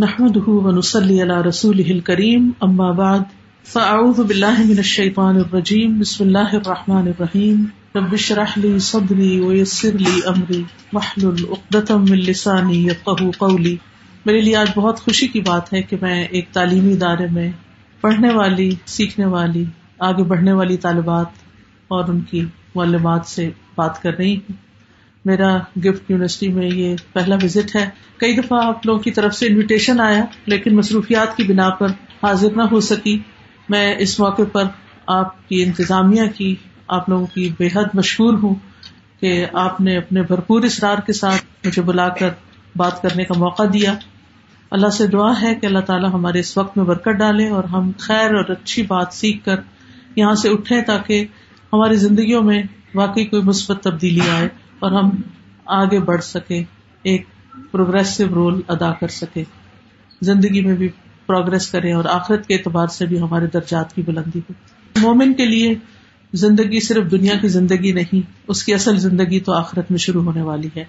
نحمده ونصلي على رسوله الكريم اما بعد فاعوذ بالله من الشيطان الرجيم، بسم الله الرحمن الرحيم. رب اشرح لي صدري ويسر لي امري واحلل عقدة من لساني يفقهوا قولي. میرے لیے آج بہت خوشی کی بات ہے کہ میں ایک تعلیمی ادارے میں پڑھنے والی، سیکھنے والی، آگے بڑھنے والی طالبات اور ان کی معلومات سے بات کر رہی ہوں۔ میرا گفٹ یونیورسٹی میں یہ پہلا وزٹ ہے۔ کئی دفعہ آپ لوگوں کی طرف سے انویٹیشن آیا، لیکن مصروفیات کی بنا پر حاضر نہ ہو سکی۔ میں اس موقع پر آپ کی انتظامیہ کی، آپ لوگوں کی بے حد مشہور ہوں کہ آپ نے اپنے بھرپور اصرار کے ساتھ مجھے بلا کر بات کرنے کا موقع دیا۔ اللہ سے دعا ہے کہ اللہ تعالیٰ ہمارے اس وقت میں برکت ڈالے اور ہم خیر اور اچھی بات سیکھ کر یہاں سے اٹھیں تاکہ ہماری زندگیوں میں واقعی کوئی مثبت تبدیلی آئے۔ اور ہم آگے بڑھ سکے ایک پروگرسو رول ادا کر سکے زندگی میں بھی پروگرس کرے اور آخرت کے اعتبار سے بھی ہمارے درجات کی بلندی ہو۔ مومن کے لیے زندگی صرف دنیا کی زندگی نہیں، اس کی اصل زندگی تو آخرت میں شروع ہونے والی ہے،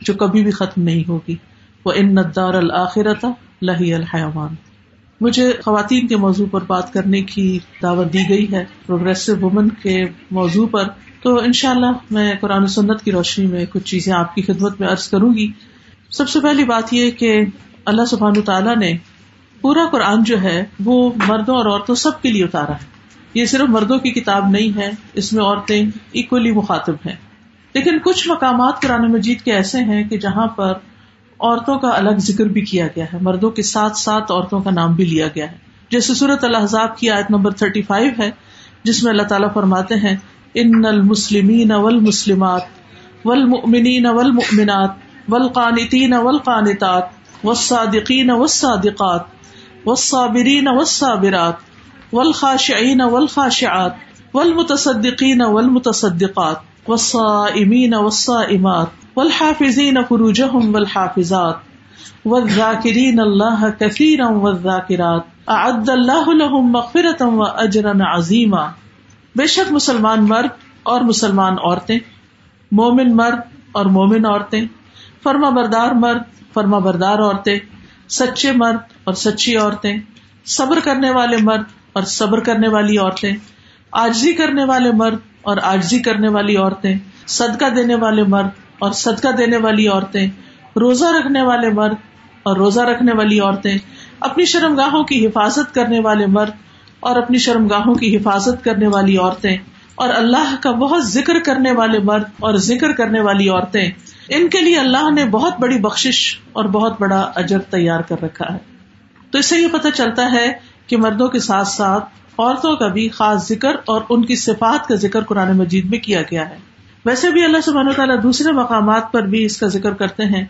جو کبھی بھی ختم نہیں ہوگی۔ وہ ان ندار الآخرت لہی الحمان مجھے خواتین کے موضوع پر بات کرنے کی دعوت دی گئی ہے۔ پروگرسو وومن کے موضوع پر تو ان شاء اللہ میں قرآن سنت کی روشنی میں کچھ چیزیں آپ کی خدمت میں عرض کروں گی۔ سب سے پہلی بات یہ کہ اللہ سبحان تعالیٰ نے پورا قرآن جو ہے وہ مردوں اور عورتوں سب کے لیے اتارا ہے۔ یہ صرف مردوں کی کتاب نہیں ہے، اس میں عورتیں اکولی مخاطب ہیں۔ لیکن کچھ مقامات قرآن مجید کے ایسے ہیں کہ جہاں پر عورتوں کا الگ ذکر بھی کیا گیا ہے، مردوں کے ساتھ ساتھ عورتوں کا نام بھی لیا گیا ہے۔ جیسے صورت الحضاب کی آیت نمبر تھرٹی فائیو ہے، جس میں اللہ تعالیٰ فرماتے ہیں ان المسلمین والمسلمات والمؤمنین والمؤمنات والقانتین والقانتات والصادقین والصادقات والصابرین والصابرات والخاشعین والخاشعات والمتصدقین والمتصدقات والصائمین والصائمات والحافظین فروجهم والحافظات والذاکرین اللہ کثیرا والذاکرات اعد اللہ لهم مغفرتا واجرا عظیما بے شک مسلمان مرد اور مسلمان عورتیں، مومن مرد اور مومن عورتیں، فرما بردار مرد، فرما بردار عورتیں، سچے مرد اور سچی عورتیں، صبر کرنے والے مرد اور صبر کرنے والی عورتیں، آجزی کرنے والے مرد اور آجزی کرنے والی عورتیں، صدقہ دینے والے مرد اور صدقہ دینے والی عورتیں، روزہ رکھنے والے مرد اور روزہ رکھنے والی عورتیں، اپنی شرم گاہوں کی حفاظت کرنے والے مرد اور اپنی شرم گاہوں کی حفاظت کرنے والی عورتیں اور اللہ کا بہت ذکر کرنے والے مرد اور ذکر کرنے والی عورتیں، ان کے لیے اللہ نے بہت بڑی بخش اور بہت بڑا اجر تیار کر رکھا ہے۔ تو اس سے یہ پتہ چلتا ہے کہ مردوں کے ساتھ ساتھ عورتوں کا بھی خاص ذکر اور ان کی صفات کا ذکر قرآن مجید میں کیا گیا ہے۔ ویسے بھی اللہ سبحانہ تعالیٰ دوسرے مقامات پر بھی اس کا ذکر کرتے ہیں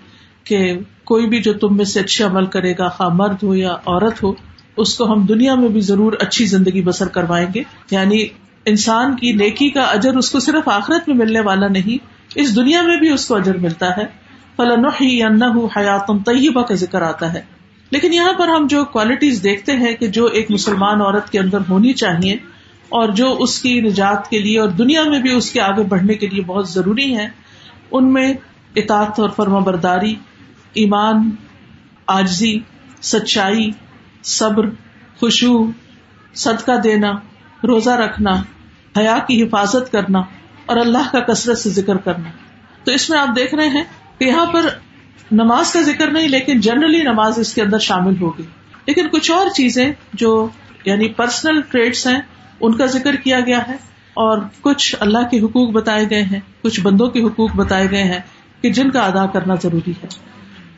کہ کوئی بھی جو تم میں سے اچھے عمل کرے گا، خواہ مرد ہو یا عورت ہو اس کو ہم دنیا میں بھی ضرور اچھی زندگی بسر کروائیں گے۔ یعنی انسان کی نیکی کا اجر اس کو صرف آخرت میں ملنے والا نہیں، اس دنیا میں بھی اس کو اجر ملتا ہے۔ فلاں یا نہ حیات طیبہ کا ذکر آتا ہے۔ لیکن یہاں پر ہم جو کوالٹیز دیکھتے ہیں کہ جو ایک مسلمان عورت کے اندر ہونی چاہیے اور جو اس کی نجات کے لیے اور دنیا میں بھی اس کے آگے بڑھنے کے لیے بہت ضروری ہے ان میں اطاعت اور فرما برداری ایمان آجزی سچائی صبر، خوشبو، صدقہ دینا، روزہ رکھنا، حیا کی حفاظت کرنا اور اللہ کا کثرت سے ذکر کرنا۔ تو اس میں آپ دیکھ رہے ہیں کہ یہاں پر نماز کا ذکر نہیں، لیکن جنرلی نماز اس کے اندر شامل ہوگی۔ لیکن کچھ اور چیزیں جو یعنی پرسنل ٹریڈس ہیں، ان کا ذکر کیا گیا ہے اور کچھ اللہ کے حقوق بتائے گئے ہیں، کچھ بندوں کے حقوق بتائے گئے ہیں کہ جن کا ادا کرنا ضروری ہے۔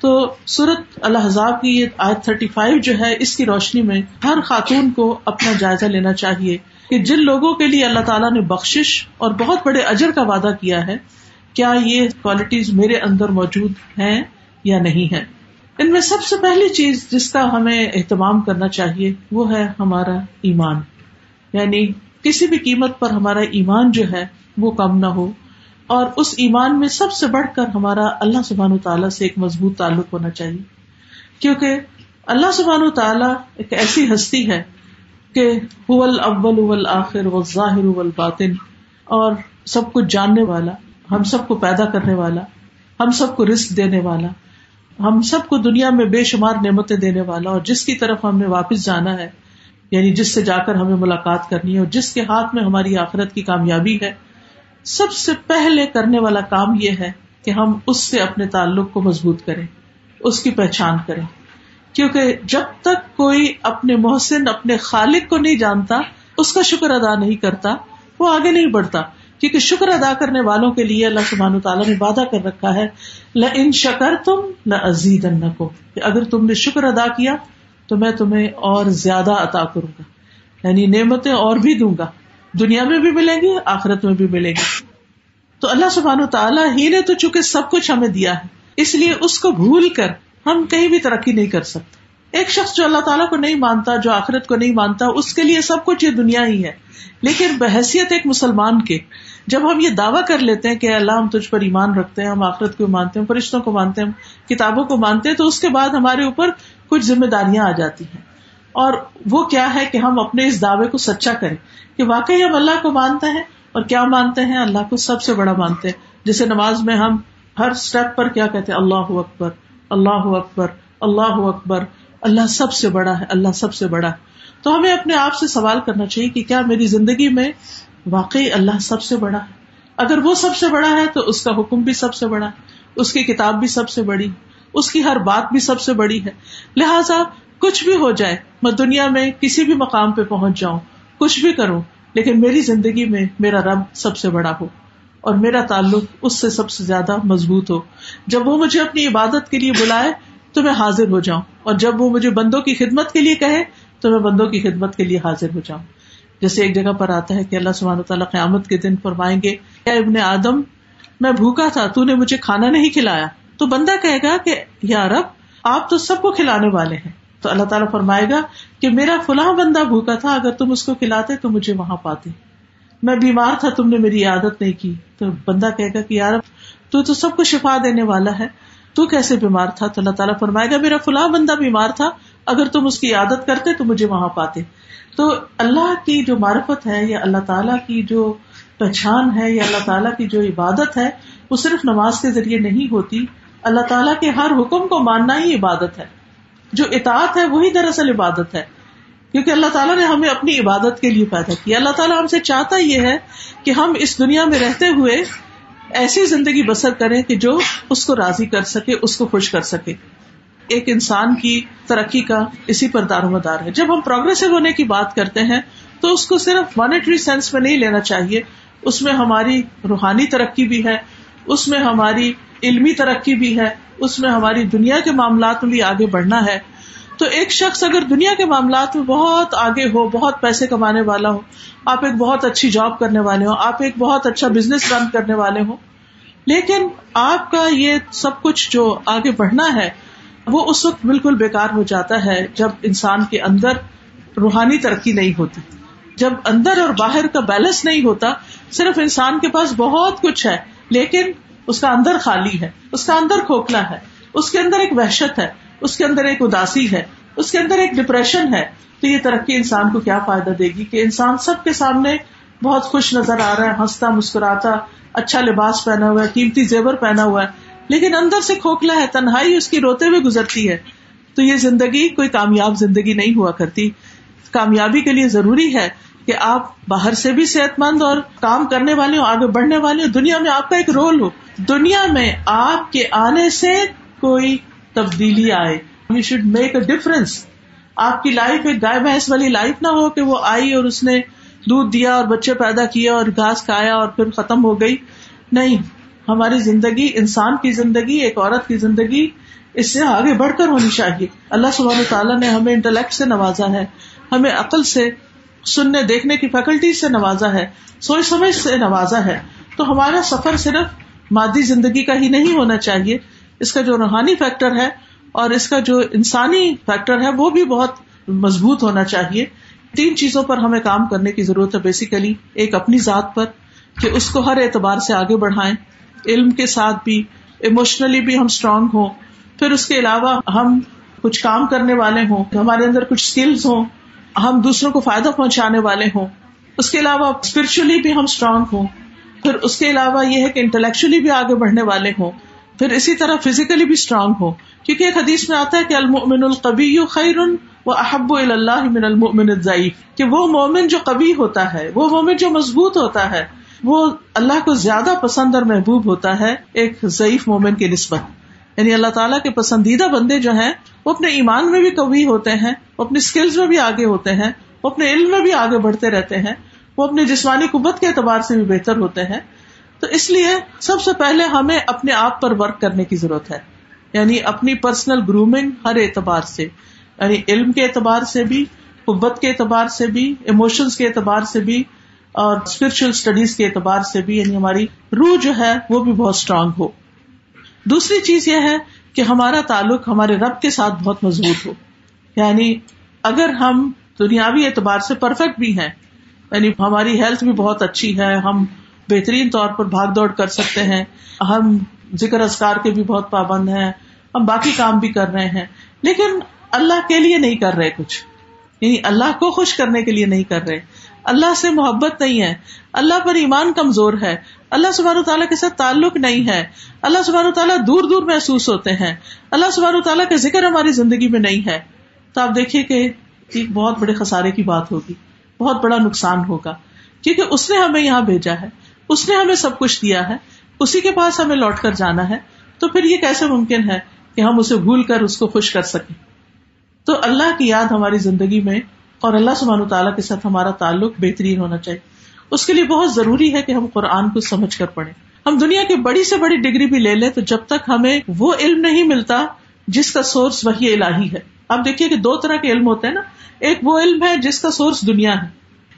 تو سورت الحضاب کی یہ آج تھرٹی فائیو جو ہے، اس کی روشنی میں ہر خاتون کو اپنا جائزہ لینا چاہیے کہ جن لوگوں کے لیے اللہ تعالیٰ نے بخش اور بہت بڑے اجر کا وعدہ کیا ہے، کیا یہ کوالٹیز میرے اندر موجود ہیں یا نہیں ہے ان میں سب سے پہلی چیز جس کا ہمیں اہتمام کرنا چاہیے وہ ہے ہمارا ایمان۔ یعنی کسی بھی قیمت پر ہمارا ایمان جو ہے وہ کم نہ ہو۔ اور اس ایمان میں سب سے بڑھ کر ہمارا اللہ سبحان تعالیٰ سے ایک مضبوط تعلق ہونا چاہیے۔ کیونکہ اللہ سبحان تعالیٰ ایک ایسی ہستی ہے کہ اول اول آخر و ظاہر اول باطن اور سب کچھ جاننے والا، ہم سب کو پیدا کرنے والا، ہم سب کو رسک دینے والا، ہم سب کو دنیا میں بے شمار نعمتیں دینے والا، اور جس کی طرف ہم نے واپس جانا ہے یعنی جس سے جا کر ہمیں ملاقات کرنی ہے، اور جس کے ہاتھ میں ہماری آخرت کی کامیابی ہے سب سے پہلے کرنے والا کام یہ ہے کہ ہم اس سے اپنے تعلق کو مضبوط کریں، اس کی پہچان کریں۔ کیونکہ جب تک کوئی اپنے محسن، اپنے خالق کو نہیں جانتا، اس کا شکر ادا نہیں کرتا، وہ آگے نہیں بڑھتا۔ کیونکہ شکر ادا کرنے والوں کے لیے اللہ سبحانہ تعالیٰ نے وعدہ کر رکھا ہے ل ان شکر تم نہ عزیز کو اگر تم نے شکر ادا کیا، تو میں تمہیں اور زیادہ عطا کروں گا۔ یعنی نعمتیں اور بھی دوں گا۔ دنیا میں بھی ملیں گی آخرت میں بھی ملیں گی تو اللہ سبحان و تعالیٰ ہی نے تو چونکہ سب کچھ ہمیں دیا ہے، اس لیے اس کو بھول کر ہم کہیں بھی ترقی نہیں کر سکتے۔ ایک شخص جو اللہ تعالیٰ کو نہیں مانتا، جو آخرت کو نہیں مانتا، اس کے لیے سب کچھ یہ دنیا ہی ہے۔ لیکن بحثیت ایک مسلمان کے، جب ہم یہ دعویٰ کر لیتے ہیں کہ اللہ ہم تجھ پر ایمان رکھتے ہیں، ہم آخرت کو مانتے ہیں فرشتوں کو مانتے ہیں کتابوں کو مانتے ہیں، تو اس کے بعد ہمارے اوپر کچھ ذمہ داریاں آ جاتی ہیں۔ اور وہ کیا ہے کہ ہم اپنے اس دعوے کو سچا کریں کہ واقعی ہم اللہ کو مانتے ہیں اور کیا مانتے ہیں؟ اللہ کو سب سے بڑا مانتے ہیں۔ جیسے نماز میں ہم ہر اسٹیپ پر کیا کہتے ہیں؟ اللہ اکبر اللہ اکبر اللہ اکبر۔ اللہ سب سے بڑا ہے، اللہ سب سے بڑا۔ ہے تو ہمیں اپنے آپ سے سوال کرنا چاہیے کہ کیا میری زندگی میں واقعی اللہ سب سے بڑا ہے؟ اگر وہ سب سے بڑا ہے تو اس کا حکم بھی سب سے بڑا ہے، اس کی کتاب بھی سب سے بڑی اس کی ہر بات بھی سب سے بڑی ہے۔ لہذا کچھ بھی ہو جائے، میں دنیا میں کسی بھی مقام پہ پہنچ جاؤں، کچھ بھی کروں، لیکن میری زندگی میں میرا رب سب سے بڑا ہو اور میرا تعلق اس سے سب سے زیادہ مضبوط ہو۔ جب وہ مجھے اپنی عبادت کے لیے بلائے تو میں حاضر ہو جاؤں، اور جب وہ مجھے بندوں کی خدمت کے لیے کہے تو میں بندوں کی خدمت کے لیے حاضر ہو جاؤں۔ جیسے ایک جگہ پر آتا ہے کہ اللہ سبحانہ تعالیٰ قیامت کے دن فرمائیں گے کیا ابن آدم، میں بھوکا تھا، تو نے مجھے کھانا نہیں کھلایا۔ تو بندہ کہے گا کہ، یا رب، آپ تو سب کو کھلانے والے ہیں۔ تو اللہ تعالیٰ فرمائے گا کہ میرا فلاں بندہ بھوکا تھا، اگر تم اس کو کھلاتے تو مجھے وہاں پاتے۔ میں بیمار تھا، تم نے میری عادت نہیں کی۔ تو بندہ کہے گا کہ یار تو تو سب کو شفا دینے والا ہے۔ تو کیسے بیمار تھا؟ تو اللہ تعالیٰ فرمائے گا، میرا فلاں بندہ بیمار تھا، اگر تم اس کی عادت کرتے تو مجھے وہاں پاتے۔ تو اللہ کی جو معرفت ہے یا اللہ تعالیٰ کی جو پہچان ہے یا اللہ تعالیٰ کی جو عبادت ہے، وہ صرف نماز کے ذریعے نہیں ہوتی۔ اللہ تعالیٰ کے ہر حکم کو ماننا ہی عبادت ہے۔ جو اطاعت ہے وہی دراصل عبادت ہے۔ کیونکہ اللہ تعالیٰ نے ہمیں اپنی عبادت کے لیے پیدا کیا۔ اللہ تعالیٰ ہم سے چاہتا یہ ہے کہ ہم اس دنیا میں رہتے ہوئے ایسی زندگی بسر کریں کہ جو اس کو راضی کر سکے، اس کو خوش کر سکے۔ ایک انسان کی ترقی کا اسی پر دار مدار ہے۔ جب ہم پروگرسو ہونے کی بات کرتے ہیں تو اس کو صرف مانیٹری سینس میں نہیں لینا چاہیے۔ اس میں ہماری روحانی ترقی بھی ہے، اس میں ہماری علمی ترقی بھی ہے۔ اس میں ہماری دنیا کے معاملات میں بھی آگے بڑھنا ہے۔ تو ایک شخص اگر دنیا کے معاملات میں بہت آگے ہو، بہت پیسے کمانے والا ہو، آپ ایک بہت اچھی جاب کرنے والے ہو آپ ایک بہت اچھا بزنس رن کرنے والے ہو لیکن آپ کا یہ سب کچھ جو آگے بڑھنا ہے، وہ اس وقت بالکل بےکار ہو جاتا ہے جب انسان کے اندر روحانی ترقی نہیں ہوتی۔ جب اندر اور باہر کا بیلنس نہیں ہوتا، صرف انسان کے پاس بہت کچھ ہے، لیکن اس کا اندر خالی ہے، اس کا اندر کھوکھلا ہے، اس کے اندر ایک وحشت ہے، اس کے اندر ایک اداسی ہے، اس کے اندر ایک ڈپریشن ہے۔ تو یہ ترقی انسان کو کیا فائدہ دے گی کہ انسان سب کے سامنے بہت خوش نظر آ رہا ہے، ہنستا، مسکراتا اچھا لباس پہنا ہوا ہے، قیمتی زیور پہنا ہوا ہے، لیکن اندر سے کھوکھلا ہے، تنہائی اس کی روتے ہوئے گزرتی ہے۔ تو یہ زندگی کوئی کامیاب زندگی نہیں ہوا کرتی۔ کامیابی کے لیے ضروری ہے کہ آپ باہر سے بھی صحت مند اور کام کرنے والے ہو آگے بڑھنے والے ہو دنیا میں آپ کا ایک رول ہو۔ دنیا میں آپ کے آنے سے کوئی تبدیلی آئے۔ You should make a difference آپ کی لائف ایک گائے بھینس والی لائف نہ ہو کہ وہ آئی اور اس نے دودھ دیا اور بچے پیدا کیا اور گھاس کھایا اور پھر ختم ہو گئی۔ نہیں، ہماری زندگی انسان کی زندگی، ایک عورت کی زندگی، اس سے آگے بڑھ کر ہونی چاہیے۔ اللہ سبحانہ تعالیٰ نے ہمیں انٹلیکٹ سے نوازا ہے۔ ہمیں عقل سے، سننے، دیکھنے کی فیکلٹی سے نوازا ہے۔ سوچ سمجھ سے نوازا ہے۔ تو ہمارا سفر صرف مادی زندگی کا ہی نہیں ہونا چاہیے۔ اس کا جو روحانی فیکٹر ہے اور اس کا جو انسانی فیکٹر ہے، وہ بھی بہت مضبوط ہونا چاہیے۔ تین چیزوں پر ہمیں کام کرنے کی ضرورت ہے بیسیکلی ایک اپنی ذات پر کہ اس کو ہر اعتبار سے آگے بڑھائیں۔ علم کے ساتھ بھی اموشنلی بھی ہم اسٹرانگ ہوں۔ پھر اس کے علاوہ ہم کچھ کام کرنے والے ہوں، ہمارے اندر کچھ اسکلز ہوں، ہم دوسروں کو فائدہ پہنچانے والے ہوں۔ اس کے علاوہ اسپرچلی بھی ہم اسٹرانگ ہوں۔ پھر اس کے علاوہ یہ ہے کہ انٹلیکچولی بھی آگے بڑھنے والے ہوں، پھر اسی طرح فزیکلی بھی اسٹرانگ ہو کیونکہ ایک حدیث میں آتا ہے کہ المؤمن القبی خیر و احب اللہ من المؤمن ضعیف کہ وہ مومن جو کبھی ہوتا ہے، وہ مومن جو مضبوط ہوتا ہے، وہ اللہ کو زیادہ پسند اور محبوب ہوتا ہے ایک ضعیف مومن کی نسبت۔ یعنی اللہ تعالیٰ کے پسندیدہ بندے جو ہیں، وہ اپنے ایمان میں بھی کبھی ہوتے ہیں، وہ اپنی اسکلز میں بھی آگے ہوتے ہیں، وہ اپنے علم میں بھی آگے بڑھتے رہتے ہیں۔ وہ اپنے جسمانی قوت کے اعتبار سے بھی بہتر ہوتے ہیں۔ تو اس لیے سب سے پہلے ہمیں اپنے آپ پر ورک کرنے کی ضرورت ہے۔ یعنی اپنی پرسنل گرومنگ ہر اعتبار سے یعنی علم کے اعتبار سے بھی قبت کے اعتبار سے بھی ایموشنس کے اعتبار سے بھی، اور اسپرچل اسٹڈیز کے اعتبار سے بھی یعنی ہماری روح جو ہے وہ بھی بہت اسٹرانگ ہو۔ دوسری چیز یہ ہے کہ ہمارا تعلق ہمارے رب کے ساتھ بہت مضبوط ہو۔ یعنی اگر ہم دنیاوی اعتبار سے پرفیکٹ بھی ہیں یعنی ہماری ہیلتھ بھی بہت اچھی ہے، ہم بہترین طور پر بھاگ دوڑ کر سکتے ہیں۔ ہم ذکر ازکار کے بھی بہت پابند ہیں۔ ہم باقی کام بھی کر رہے ہیں۔ لیکن اللہ کے لیے نہیں کر رہے کچھ۔ یعنی اللہ کو خوش کرنے کے لیے نہیں کر رہے۔ اللہ سے محبت نہیں ہے۔ اللہ پر ایمان کمزور ہے۔ اللہ سبحانہ تعالیٰ کے ساتھ تعلق نہیں ہے۔ اللہ سبحانہ تعالیٰ دور دور محسوس ہوتے ہیں۔ اللہ سبحانہ تعالیٰ کا ذکر ہماری زندگی میں نہیں ہے۔ تو آپ دیکھیے کہ ایک بہت بڑے خسارے کی بات ہوگی۔ بہت بڑا نقصان ہوگا۔ کیونکہ اس نے ہمیں یہاں بھیجا ہے، اس نے ہمیں سب کچھ دیا ہے، اسی کے پاس ہمیں لوٹ کر جانا ہے۔ تو پھر یہ کیسے ممکن ہے کہ ہم اسے بھول کر اس کو خوش کر سکیں؟ تو اللہ کی یاد ہماری زندگی میں اور اللہ سبحانہ تعالیٰ کے ساتھ ہمارا تعلق بہترین ہونا چاہیے۔ اس کے لیے بہت ضروری ہے کہ ہم قرآن کو سمجھ کر پڑھیں۔ ہم دنیا کی بڑی سے بڑی ڈگری بھی لے لیں تو جب تک ہمیں وہ علم نہیں ملتا جس کا سورس وہی الہی ہے۔ اب دیکھیے کہ دو طرح کے علم ہوتے ہیں نا۔ ایک وہ علم ہے جس کا سورس دنیا ہے۔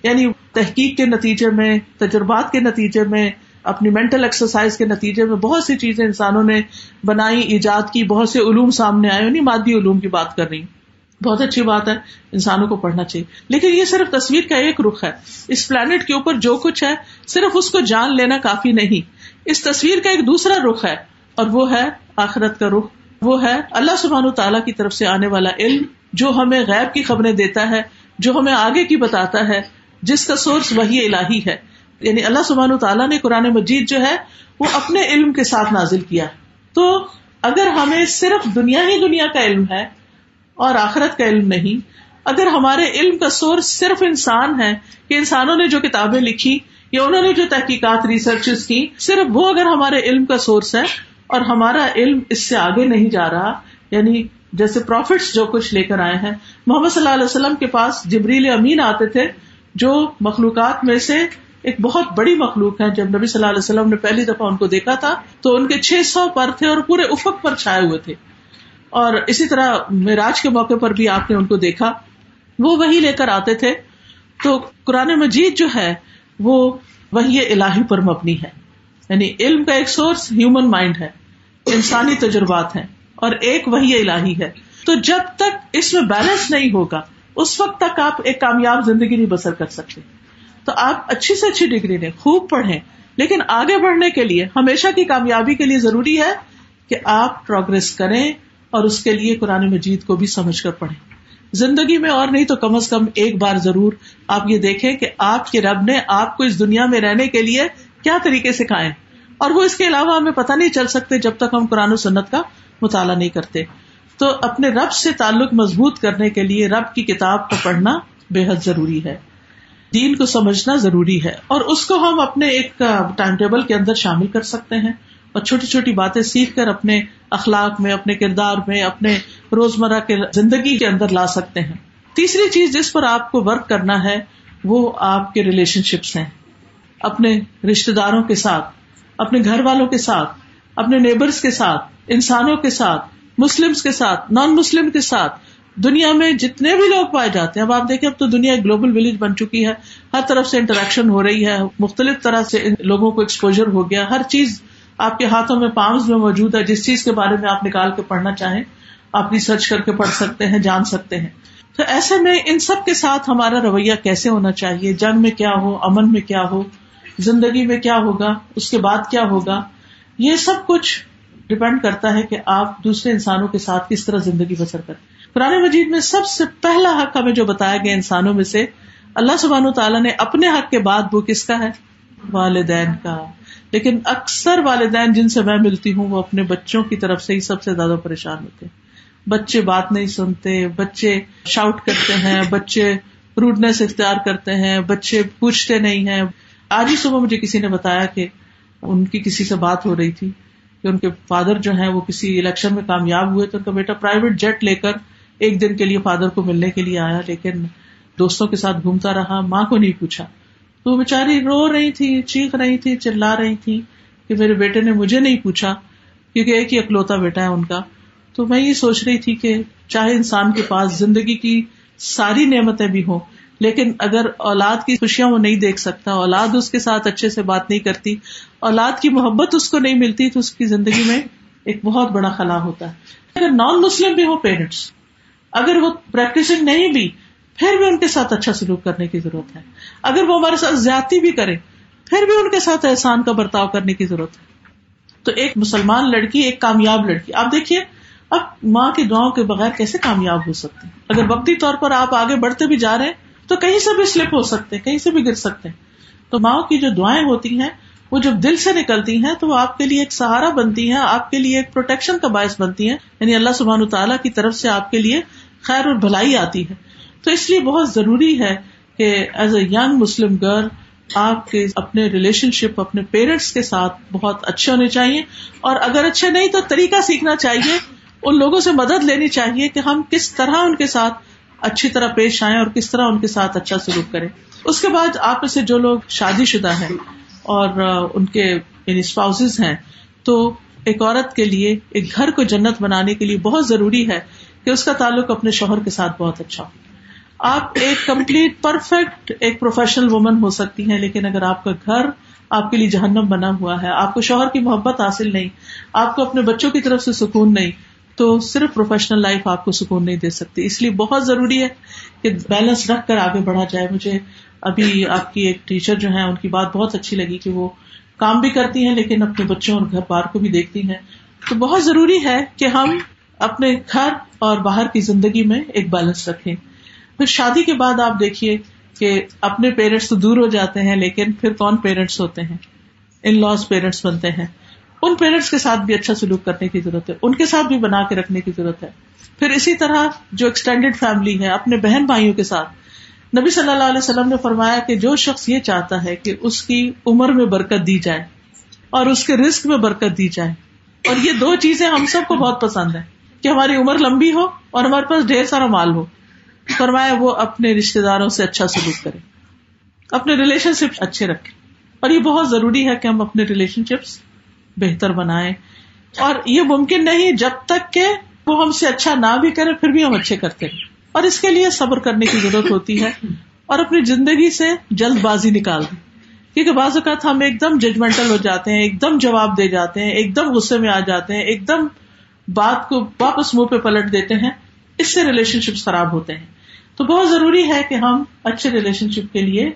یعنی تحقیق کے نتیجے میں، تجربات کے نتیجے میں، اپنی مینٹل ایکسرسائز کے نتیجے میں بہت سی چیزیں انسانوں نے بنائی، ایجاد کی، بہت سے علوم سامنے آئے۔ یعنی مادی علوم کی بات کر رہی بہت اچھی بات ہے، انسانوں کو پڑھنا چاہیے۔ لیکن یہ صرف تصویر کا ایک رخ ہے۔ اس پلانٹ کے اوپر جو کچھ ہے، صرف اس کو جان لینا کافی نہیں۔ اس تصویر کا ایک دوسرا رخ ہے اور وہ ہے آخرت کا رخ۔ وہ ہے اللہ سبحان تعالیٰ کی طرف سے آنے والا علم جو ہمیں غیب کی خبریں دیتا ہے، جو ہمیں آگے کی بتاتا ہے، جس کا سورس وہی الہی ہے۔ یعنی اللہ سبحان تعالیٰ نے قرآن مجید جو ہے، وہ اپنے علم کے ساتھ نازل کیا۔ تو اگر ہمیں صرف دنیا ہی دنیا کا علم ہے اور آخرت کا علم نہیں، اگر ہمارے علم کا سورس صرف انسان ہے، کہ انسانوں نے جو کتابیں لکھی یا انہوں نے جو تحقیقات ریسرچ کی، صرف وہ اگر ہمارے علم کا سورس ہے اور ہمارا علم اس سے آگے نہیں جا رہا۔ یعنی جیسے پروفٹس جو کچھ لے کر آئے ہیں۔ محمد صلی اللہ علیہ وسلم کے پاس جبریل امین آتے تھے، جو مخلوقات میں سے ایک بہت بڑی مخلوق ہے جب نبی صلی اللہ علیہ وسلم نے پہلی دفعہ ان کو دیکھا تھا، تو ان کے چھ سو پر تھے اور پورے افق پر چھائے ہوئے تھے۔ اور اسی طرح معراج کے موقع پر بھی آپ نے ان کو دیکھا۔ وہ وہی لے کر آتے تھے۔ تو قرآن مجید جو ہے، وہ وہی الہی پر مبنی ہے۔ یعنی علم کا ایک سورس ہیومن مائنڈ ہے، انسانی تجربات ہیں اور ایک وہی الہی ہے۔ تو جب تک اس میں بیلنس نہیں ہوگا، اس وقت تک آپ ایک کامیاب زندگی نہیں بسر کر سکتے۔ تو آپ اچھی سے اچھی ڈگری لیں، خوب پڑھیں۔ لیکن آگے بڑھنے کے لیے ہمیشہ کی کامیابی کے لیے ضروری ہے کہ آپ پروگرس کریں اور اس کے لیے قرآن مجید کو بھی سمجھ کر پڑھیں۔ زندگی میں اور نہیں تو کم از کم ایک بار ضرور آپ یہ دیکھیں کہ آپ کے رب نے آپ کو اس دنیا میں رہنے کے لیے کیا طریقے سکھائے اور وہ اس کے علاوہ ہمیں پتہ نہیں چل سکتے جب تک ہم قرآن و سنت کا مطالعہ نہیں کرتے۔ تو اپنے رب سے تعلق مضبوط کرنے کے لیے رب کی کتاب کو پڑھنا بے حد ضروری ہے۔ دین کو سمجھنا ضروری ہے۔ اور اس کو ہم اپنے ایک ٹائم ٹیبل کے اندر شامل کر سکتے ہیں۔ اور چھوٹی چھوٹی باتیں سیکھ کر اپنے اخلاق میں، اپنے کردار میں، اپنے روزمرہ کے زندگی کے اندر لا سکتے ہیں۔ تیسری چیز جس پر آپ کو ورک کرنا ہے، وہ آپ کے ریلیشن شپس ہیں۔ اپنے رشتے داروں کے ساتھ، اپنے گھر والوں کے ساتھ، اپنے نیبرس کے ساتھ، انسانوں کے ساتھ مسلم کے ساتھ نان مسلم کے ساتھ، دنیا میں جتنے بھی لوگ پائے جاتے ہیں، اب آپ دیکھیں، اب تو دنیا ایک گلوبل ولیج بن چکی ہے۔ ہر طرف سے انٹریکشن ہو رہی ہے، مختلف طرح سے لوگوں کو ایکسپوجر ہو گیا۔ ہر چیز آپ کے ہاتھوں میں پامز میں موجود ہے۔ جس چیز کے بارے میں آپ نکال کے پڑھنا چاہیں، آپ ریسرچ کر کے پڑھ سکتے ہیں، جان سکتے ہیں۔ تو ایسے میں ان سب کے ساتھ ہمارا رویہ کیسے ہونا چاہیے؟ جنگ میں کیا ہو؟ امن میں کیا ہو؟ زندگی میں کیا ہوگا، اس کے بعد کیا ہوگا، یہ سب کچھ ڈپینڈ کرتا ہے کہ آپ دوسرے انسانوں کے ساتھ کس طرح زندگی بسر کریں۔ قرآن مجید میں سب سے پہلا حق ہمیں جو بتایا گیا انسانوں میں سے، اللہ سبحان تعالیٰ نے اپنے حق کے بعد وہ کس کا ہے؟ والدین کا۔ لیکن اکثر والدین جن سے میں ملتی ہوں، وہ اپنے بچوں کی طرف سے ہی سب سے زیادہ پریشان ہوتے ہیں۔ بچے بات نہیں سنتے، بچے شاؤٹ کرتے ہیں، بچے روڈنیس اختیار کرتے ہیں، بچے پوچھتے نہیں ہیں۔ آج ہی صبح مجھے کسی نے بتایا کہ ان کی کسی سے بات ہو رہی تھی کہ ان کے فادر جو ہے وہ کسی الیکشن میں کامیاب ہوئے تو ان کا بیٹا پرائیویٹ جیٹ لے کر ایک دن کے لیے فادر کو ملنے کے لیے آیا، لیکن دوستوں کے ساتھ گھومتا رہا، ماں کو نہیں پوچھا۔ تو وہ بےچاری رو رہی تھی، چیخ رہی تھی، چلا رہی تھی کہ میرے بیٹے نے مجھے نہیں پوچھا کیونکہ ایک ہی اکلوتا بیٹا ہے ان کا۔ تو میں یہ سوچ رہی تھی کہ چاہے انسان کے پاس زندگی کی ساری نعمتیں بھی ہوں لیکن اگر اولاد کی خوشیاں وہ نہیں دیکھ سکتا، اولاد اس کے ساتھ اچھے سے بات نہیں کرتی، اولاد کی محبت اس کو نہیں ملتی تو اس کی زندگی میں ایک بہت بڑا خلا ہوتا۔ ہے اگر نان مسلم بھی ہو پیرنٹس اگر وہ پریکٹسنگ نہیں بھی، پھر بھی ان کے ساتھ اچھا سلوک کرنے کی ضرورت ہے۔ اگر وہ ہمارے ساتھ زیادتی بھی کرے، پھر بھی ان کے ساتھ احسان کا برتاؤ کرنے کی ضرورت ہے۔ تو ایک مسلمان لڑکی، ایک کامیاب لڑکی، آپ دیکھیے، اب ماں کی دعاؤں کے بغیر کیسے کامیاب ہو سکتے؟ ہیں اگر وقتی طور پر آپ آگے بڑھتے بھی جا رہے ہیں تو کہیں سے بھی سلپ ہو سکتے ہیں، کہیں سے بھی گر سکتے ہیں۔ تو ماں کی جو دعائیں ہوتی ہیں، وہ جب دل سے نکلتی ہیں، تو وہ آپ کے لیے ایک سہارا بنتی ہیں، آپ کے لیے ایک پروٹیکشن کا باعث بنتی ہیں۔ یعنی اللہ سبحان تعالیٰ کی طرف سے آپ کے لیے خیر اور بھلائی آتی ہے۔ تو اس لیے بہت ضروری ہے کہ ایز اے یگ مسلم گرل آپ کے اپنے ریلیشن شپ اپنے پیرنٹس کے ساتھ بہت اچھے ہونے چاہیے۔ اور اگر اچھے نہیں، تو طریقہ سیکھنا چاہیے۔ ان لوگوں سے مدد لینی چاہیے کہ ہم کس طرح ان کے ساتھ اچھی طرح پیش آئیں اور کس طرح ان کے ساتھ اچھا سلوک کریں۔ اس کے بعد آپ میں سے جو لوگ شادی شدہ ہیں اور ان کے یعنی اسپاؤز ہیں، تو ایک عورت کے لیے، ایک گھر کو جنت بنانے کے لیے بہت ضروری ہے کہ اس کا تعلق اپنے شوہر کے ساتھ بہت اچھا ہو۔ آپ ایک کمپلیٹ پرفیکٹ ایک پروفیشنل وومن ہو سکتی ہیں، لیکن اگر آپ کا گھر آپ کے لیے جہنم بنا ہوا ہے، آپ کو شوہر کی محبت حاصل نہیں، آپ کو اپنے بچوں کی طرف سے سکون نہیں تو صرف پروفیشنل لائف آپ کو سکون نہیں دے سکتی۔ اس لیے بہت ضروری ہے کہ بیلنس رکھ کر آگے بڑھا جائے۔ مجھے ابھی آپ کی ایک ٹیچر جو ہے ان کی بات بہت اچھی لگی کہ وہ کام بھی کرتی ہیں، لیکن اپنے بچوں اور گھر بار کو بھی دیکھتی ہیں۔ تو بہت ضروری ہے کہ ہم اپنے گھر اور باہر کی زندگی میں ایک بیلنس رکھیں۔ پھر شادی کے بعد آپ دیکھیے کہ اپنے پیرنٹس تو دور ہو جاتے ہیں، لیکن پھر کون پیرنٹس ہوتے ہیں؟ ان لاس پیرنٹس بنتے ہیں۔ ان پیرنٹس کے ساتھ بھی اچھا سلوک کرنے کی ضرورت ہے، ان کے ساتھ بھی بنا کے رکھنے کی ضرورت ہے۔ پھر اسی طرح جو ایکسٹینڈیڈ فیملی ہے اپنے بہن بھائیوں کے ساتھ، نبی صلی اللہ علیہ وسلم نے فرمایا کہ جو شخص یہ چاہتا ہے کہ اس کی عمر میں برکت دی جائے اور اس کے رسک میں برکت دی جائے، اور یہ دو چیزیں ہم سب کو بہت پسند ہے کہ ہماری عمر لمبی ہو اور ہمارے پاس ڈھیر سارا مال ہو۔ فرمایا وہ اپنے رشتے داروں سے اچھا سلوک کرے، اپنے ریلیشن شپ اچھے رکھے۔ اور یہ بہت ضروری ہے کہ ہم اپنے ریلیشن شپس بہتر بنائے۔ اور یہ ممکن نہیں جب تک کہ وہ ہم سے اچھا نہ بھی کرے، پھر بھی ہم اچھے کرتے۔ ہیں اور اس کے لیے صبر کرنے کی ضرورت ہوتی ہے۔ اور اپنی زندگی سے جلد بازی نکال۔ دیں کیونکہ بعض اوقات ہم ایک دم ججمنٹل ہو جاتے ہیں، ایک دم جواب دے جاتے ہیں، ایک دم غصے میں آ جاتے ہیں، ایک دم بات کو واپس منہ پہ پلٹ دیتے ہیں۔ اس سے ریلیشن شپ خراب ہوتے ہیں۔ تو بہت ضروری ہے کہ ہم اچھے ریلیشن شپ کے لیے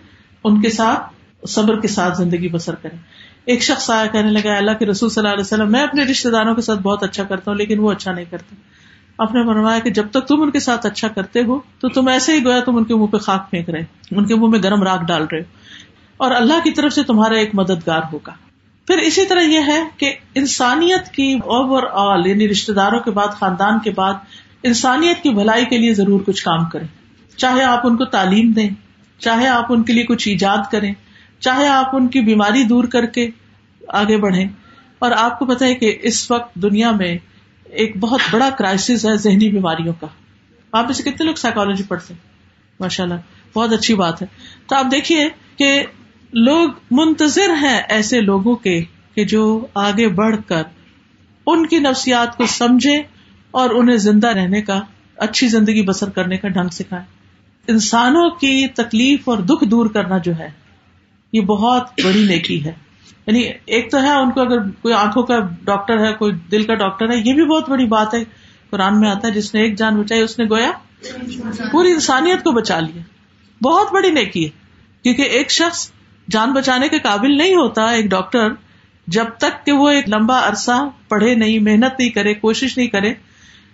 ان کے ساتھ صبر کے ساتھ زندگی بسر کریں۔ ایک شخص آیا کہنے لگا، اللہ کے رسول صلی اللہ علیہ وسلم، میں اپنے رشتے داروں کے ساتھ بہت اچھا کرتا ہوں، لیکن وہ اچھا نہیں کرتے۔ آپ نے فرمایا کہ جب تک تم ان کے ساتھ اچھا کرتے ہو، تو تم ایسے ہی گویا تم ان کے منہ پہ خاک پھینک رہے ان کے منہ میں گرم راک ڈال رہے ہو۔ اور اللہ کی طرف سے تمہارا ایک مددگار ہوگا۔ پھر اسی طرح یہ ہے کہ انسانیت کی اوور آل یعنی رشتے داروں کے بعد، خاندان کے بعد، انسانیت کی بھلائی کے لیے ضرور کچھ کام کریں۔ چاہے آپ ان کو تعلیم دیں، چاہے آپ ان کے لیے کچھ ایجاد کریں چاہے آپ ان کی بیماری دور کر کے آگے بڑھیں۔ اور آپ کو پتا ہے کہ اس وقت دنیا میں ایک بہت بڑا کرائسس ہے ذہنی بیماریوں کا۔ آپ اسے کتنے لوگ سائیکالوجی پڑھتے ہیں؟ ماشاء اللہ بہت اچھی بات ہے۔ تو آپ دیکھیے کہ لوگ منتظر ہیں ایسے لوگوں کے کہ جو آگے بڑھ کر ان کی نفسیات کو سمجھے اور انہیں زندہ رہنے کا، اچھی زندگی بسر کرنے کا ڈھنگ سکھائے۔ انسانوں کی تکلیف اور دکھ دور کرنا جو ہے یہ بہت بڑی نیکی ہے۔ یعنی ایک تو ہے ان کو اگر کوئی آنکھوں کا ڈاکٹر ہے، کوئی دل کا ڈاکٹر ہے، یہ بھی بہت بڑی بات ہے۔ قرآن میں آتا ہے، جس نے ایک جان بچائی، اس نے گویا پوری انسانیت کو بچا لیا۔ بہت بڑی نیکی ہے۔ کیونکہ ایک شخص جان بچانے کے قابل نہیں ہوتا، ایک ڈاکٹر جب تک کہ وہ ایک لمبا عرصہ پڑھے نہیں، محنت نہیں کرے، کوشش نہیں کرے،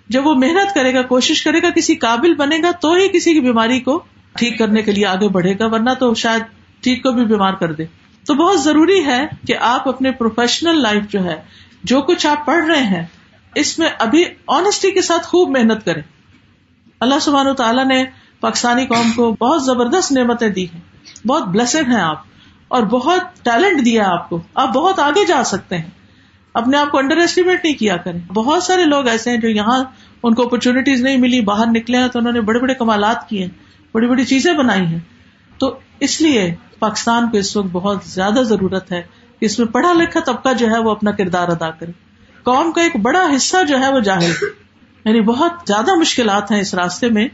جب وہ محنت کرے گا، کوشش کرے گا، کسی قابل بنے گا، تو ہی کسی کی بیماری کو ٹھیک کرنے کے لیے آگے بڑھے گا۔ ورنہ تو شاید ٹھیک کو بھی بیمار کر دے۔ تو بہت ضروری ہے کہ آپ اپنے پروفیشنل لائف جو ہے، جو کچھ آپ پڑھ رہے ہیں، اس میں ابھی آنےسٹی کے ساتھ خوب محنت کریں۔ اللہ سبحانہ تعالیٰ نے پاکستانی قوم کو بہت زبردست نعمتیں دی ہیں۔ بہت بلسڈ ہیں آپ اور بہت ٹیلنٹ دیا آپ کو۔ آپ بہت آگے جا سکتے ہیں۔ اپنے آپ کو انڈر ایسٹیمیٹ نہیں کیا کریں۔ بہت سارے لوگ ایسے ہیں جو یہاں ان کو اپرچونیٹیز نہیں ملی، باہر نکلے ہیں تو انہوں نے بڑے بڑے کمالات کیے بڑی بڑی چیزیں بنائی ہیں۔ تو اس لیے پاکستان کو اس وقت بہت زیادہ ضرورت ہے کہ اس میں پڑھا لکھا طبقہ جو ہے وہ اپنا کردار ادا کرے۔ قوم کا ایک بڑا حصہ جو ہے وہ جاہل یعنی بہت زیادہ مشکلات ہیں اس راستے میں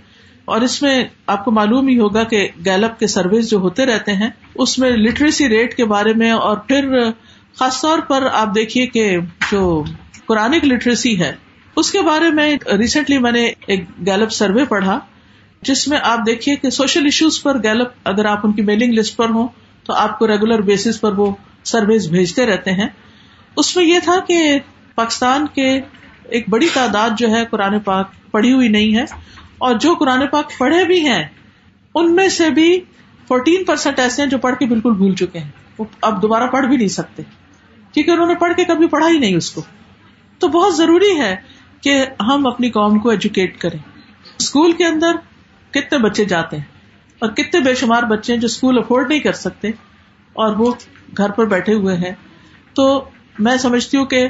اور اس میں آپ کو معلوم ہی ہوگا کہ گیلپ کے سروس جو ہوتے رہتے ہیں، اس میں لٹریسی ریٹ کے بارے میں اور پھر خاص طور پر آپ دیکھیے کہ جو قرآن لٹریسی ہے، اس کے بارے میں ریسنٹلی میں نے ایک گیلپ سروے پڑھا۔ جس میں آپ دیکھیے کہ سوشل ایشوز پر گیلپ اگر آپ ان کی میلنگ لسٹ پر ہوں تو آپ کو ریگولر بیسس پر وہ سروس بھیجتے رہتے ہیں۔ اس میں یہ تھا کہ پاکستان کے ایک بڑی تعداد جو ہے قرآن پاک پڑھی ہوئی نہیں ہے اور جو قرآن پاک پڑھے بھی ہیں، ان میں سے بھی فورٹین پرسینٹ ایسے ہیں جو پڑھ کے بالکل بھول چکے ہیں۔ وہ اب دوبارہ پڑھ بھی نہیں سکتے۔ کیونکہ انہوں نے پڑھ کے کبھی پڑھا ہی نہیں اس کو۔ تو بہت ضروری ہے کہ ہم اپنی قوم کو ایجوکیٹ کریں۔ اسکول کے اندر کتنے بچے جاتے ہیں اور کتنے بے شمار بچے ہیں جو اسکول افورڈ نہیں کر سکتے اور وہ گھر پر بیٹھے ہوئے ہیں۔ تو میں سمجھتی ہوں کہ